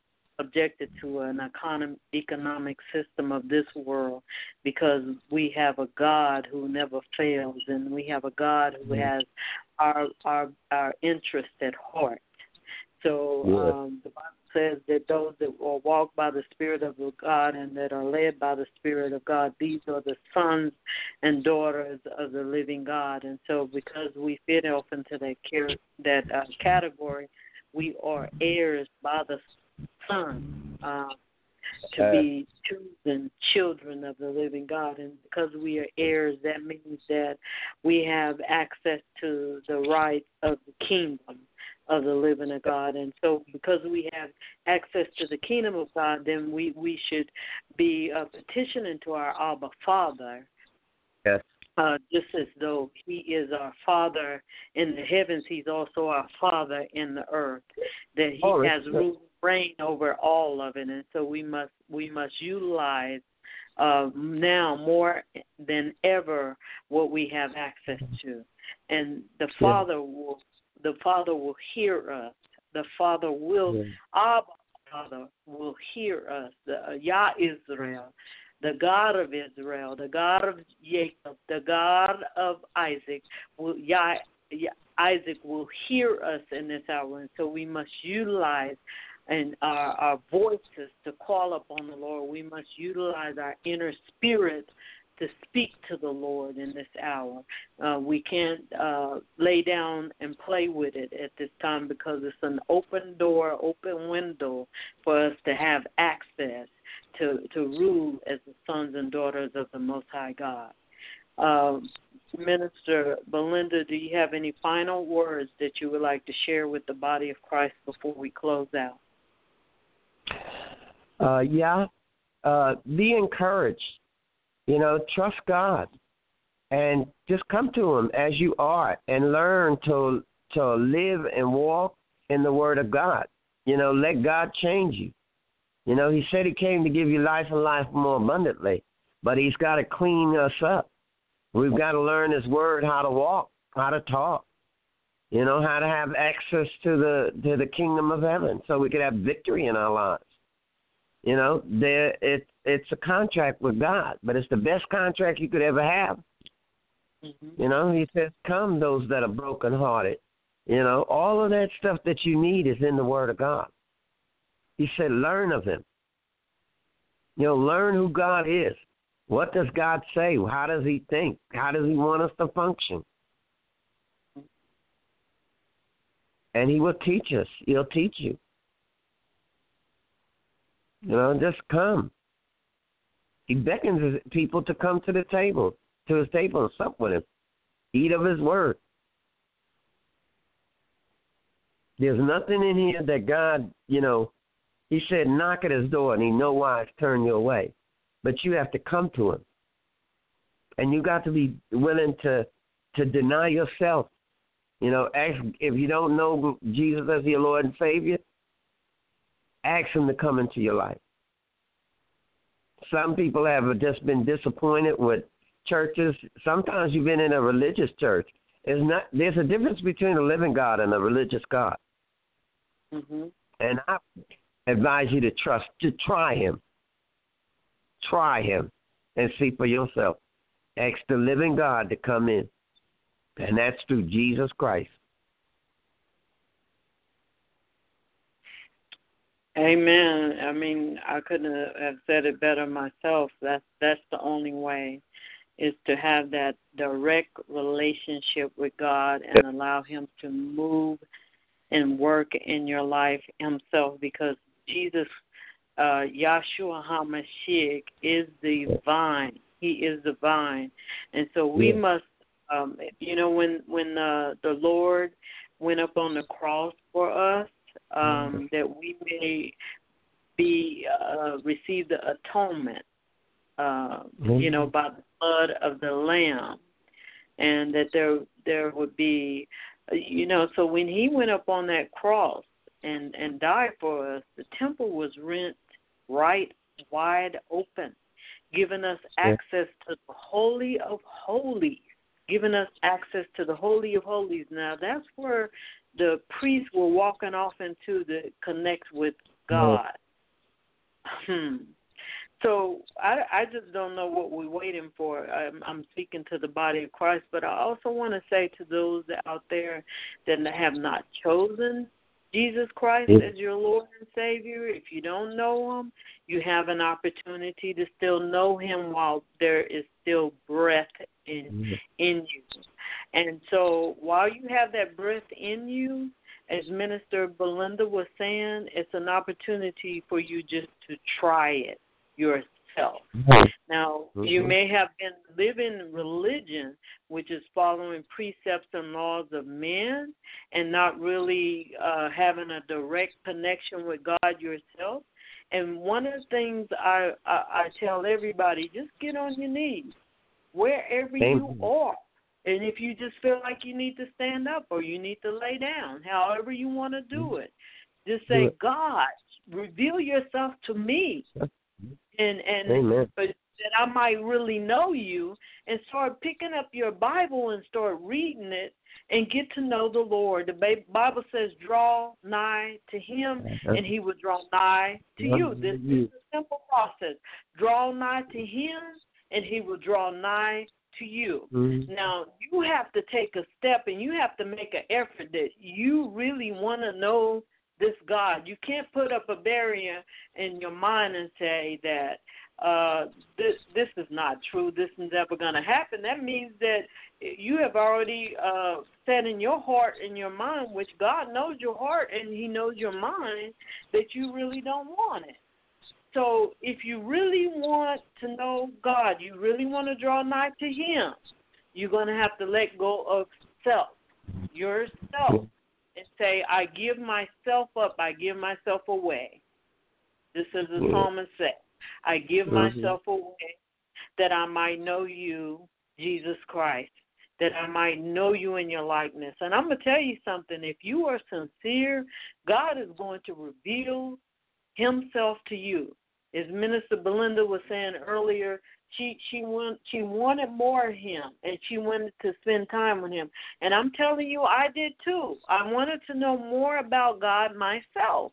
subjected to an economic economic system of this world because we have a God who never fails and we have a God who has our our our interest at heart. So um, the Bible says that those that will walk by the Spirit of God and that are led by the Spirit of God, these are the sons and daughters of the living God. And so, because we fit off into that that uh, category, we are heirs by the Son uh, to be chosen children of the living God. And because we are heirs, that means that we have access to the right of the kingdom of the living of God. And so, because we have access to the kingdom of God, then we, we should be uh, petitioning to our Abba Father. Yes. Uh, just as though He is our Father in the heavens, He's also our Father in the earth. That He Oh, has it's- rule reign over all of it, and so we must we must utilize uh, now more than ever what we have access to, and the Yeah. Father will the Father will hear us. The Father will Yeah. Abba Father will hear us. The uh, Yah Israel, the God of Israel, the God of Jacob, the God of Isaac, will Yah, Yah Isaac will hear us in this hour, and so we must utilize and our, our voices to call upon the Lord. We must utilize our inner spirit to speak to the Lord in this hour. Uh, we can't uh, lay down and play with it at this time because it's an open door, open window for us to have access to, to rule as the sons and daughters of the Most High God. Um, Minister Belinda, do you have any final words that you would like to share with the body of Christ before we close out? Uh, yeah. Uh, be encouraged. You know, trust God, and just come to Him as you are, and learn to to live and walk in the Word of God. You know, let God change you. You know, He said He came to give you life and life more abundantly, but He's got to clean us up. We've got to learn His Word, how to walk, how to talk. You know, how to have access to the to the kingdom of heaven, so we could have victory in our lives. You know, there it it's a contract with God, but it's the best contract you could ever have. Mm-hmm. You know, He says, "Come, those that are brokenhearted." You know, all of that stuff that you need is in the Word of God. He said, "Learn of Him." You know, learn who God is. What does God say? How does He think? How does He want us to function? And He will teach us. He'll teach you. You know, just come. He beckons his people to come to the table, to his table and sup with him. Eat of his word. There's nothing in here that God, you know, he said, knock at his door and he no wise turn you away. But you have to come to him. And you got to be willing to to deny yourself. You know, ask if you don't know Jesus as your Lord and Savior, ask him to come into your life. Some people have just been disappointed with churches. Sometimes you've been in a religious church. It's not there's a difference between a living God and a religious God. Mm-hmm. And I advise you to trust to try him. Try him and see for yourself. Ask the living God to come in. And that's through Jesus Christ. Amen. I mean, I couldn't have said it better myself. That's that's the only way is to have that direct relationship with God and allow him to move and work in your life himself because Jesus uh Yahshua HaMashiach is the vine. He is the vine. And so we Yeah. must um you know when when uh, the Lord went up on the cross for us um that we may be uh receive the atonement uh you know by the blood of the lamb. And that there there would be you know so when he went up on that cross and and died for us the temple was rent right wide open giving us Yeah. access to the holy of holies giving us access to the holy of holies. Now that's where the priests were walking off into the connect with god. Hmm. So I, I just don't know what we're waiting for. I'm, I'm speaking to the body of Christ, but I also want to say to those out there that have not chosen Jesus Christ as your Lord and Savior, if you don't know Him, you have an opportunity to still know Him while there is still breath in in you. And so while you have that breath in you, as Minister Belinda was saying, it's an opportunity for you just to try it yourself. Now, you Mhm. may have been living religion, which is following precepts and laws of men and not really uh, having a direct connection with God yourself. And one of the things I, I, I tell everybody just get on your knees wherever you are. And if you just feel like you need to stand up or you need to lay down, however you want to do it, just say, God, reveal yourself to me. And and Amen. but that I might really know you and start picking up your Bible and start reading it and get to know the Lord. The Bible says, "Draw nigh to Him, and He will draw nigh to you." This is a simple process. Draw nigh to Him, and He will draw nigh to you. Mhm. Now you have to take a step and you have to make an effort that you really want to know this God. You can't put up a barrier in your mind and say that uh this this is not true. This is never going to happen. That means that you have already uh said in your heart and your mind, which God knows your heart and He knows your mind, that you really don't want it. So if you really want to know God, you really want to draw nigh to Him, you're going to have to let go of self, yourself, and say, I give myself up, I give myself away. This is the psalmist said, I give Mhm. myself away that I might know you, Jesus Christ, that I might know you in your likeness. And I'm going to tell you something. If you are sincere, God is going to reveal himself to you. As Minister Belinda was saying earlier, she she want she wanted more of him and she wanted to spend time with him. And I'm telling you, I did too. I wanted to know more about God myself.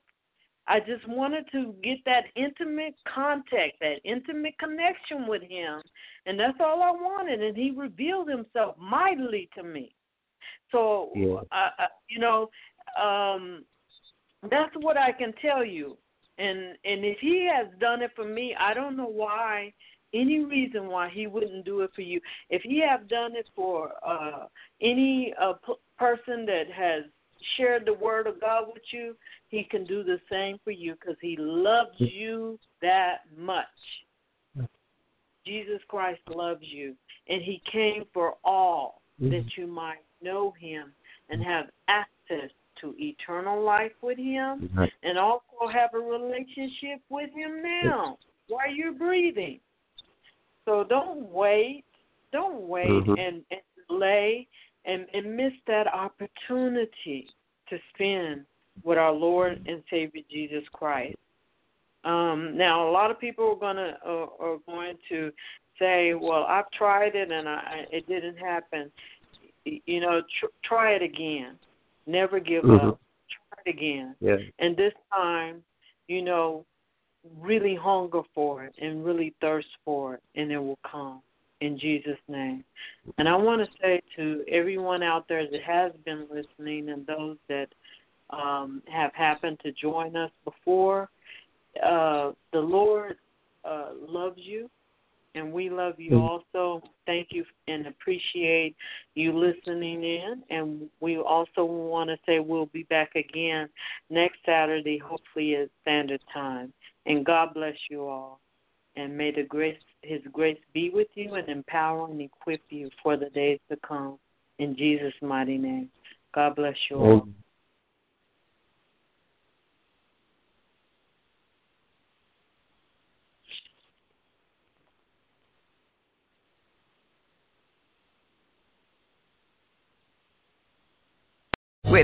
I just wanted to get that intimate contact, that intimate connection with him. And that's all I wanted. And he revealed himself mightily to me. So, Yeah. I, I, you know, um, that's what I can tell you. And and if he has done it for me, I don't know why any reason why he wouldn't do it for you. If he have done it for uh any uh, p- person that has shared the word of God with you, he can do the same for you because he loves you that much. Jesus Christ loves you, and he came for all that you might know him and have access to eternal life with him Right. and also have a relationship with him now while you're breathing. So don't wait. Don't wait Mhm. and, and delay and, and miss that opportunity to spend with our Lord and Savior Jesus Christ. Um, now, a lot of people are gonna uh, are going to say, "Well, I've tried it and I, it didn't happen." You know, tr- try it again. Never give Mhm. up. Try it again. Yeah. And this time, you know, really hunger for it and really thirst for it, and it will come in Jesus' name. And I want to say to everyone out there that has been listening and those that um, have happened to join us before, uh, the Lord uh, loves you, and we love you Mhm. also. Thank you and appreciate you listening in. And we also want to say we'll be back again next Saturday, hopefully at standard time. And God bless you all. And may the grace, His grace be with you and empower and equip you for the days to come. In Jesus' mighty name. God bless you all.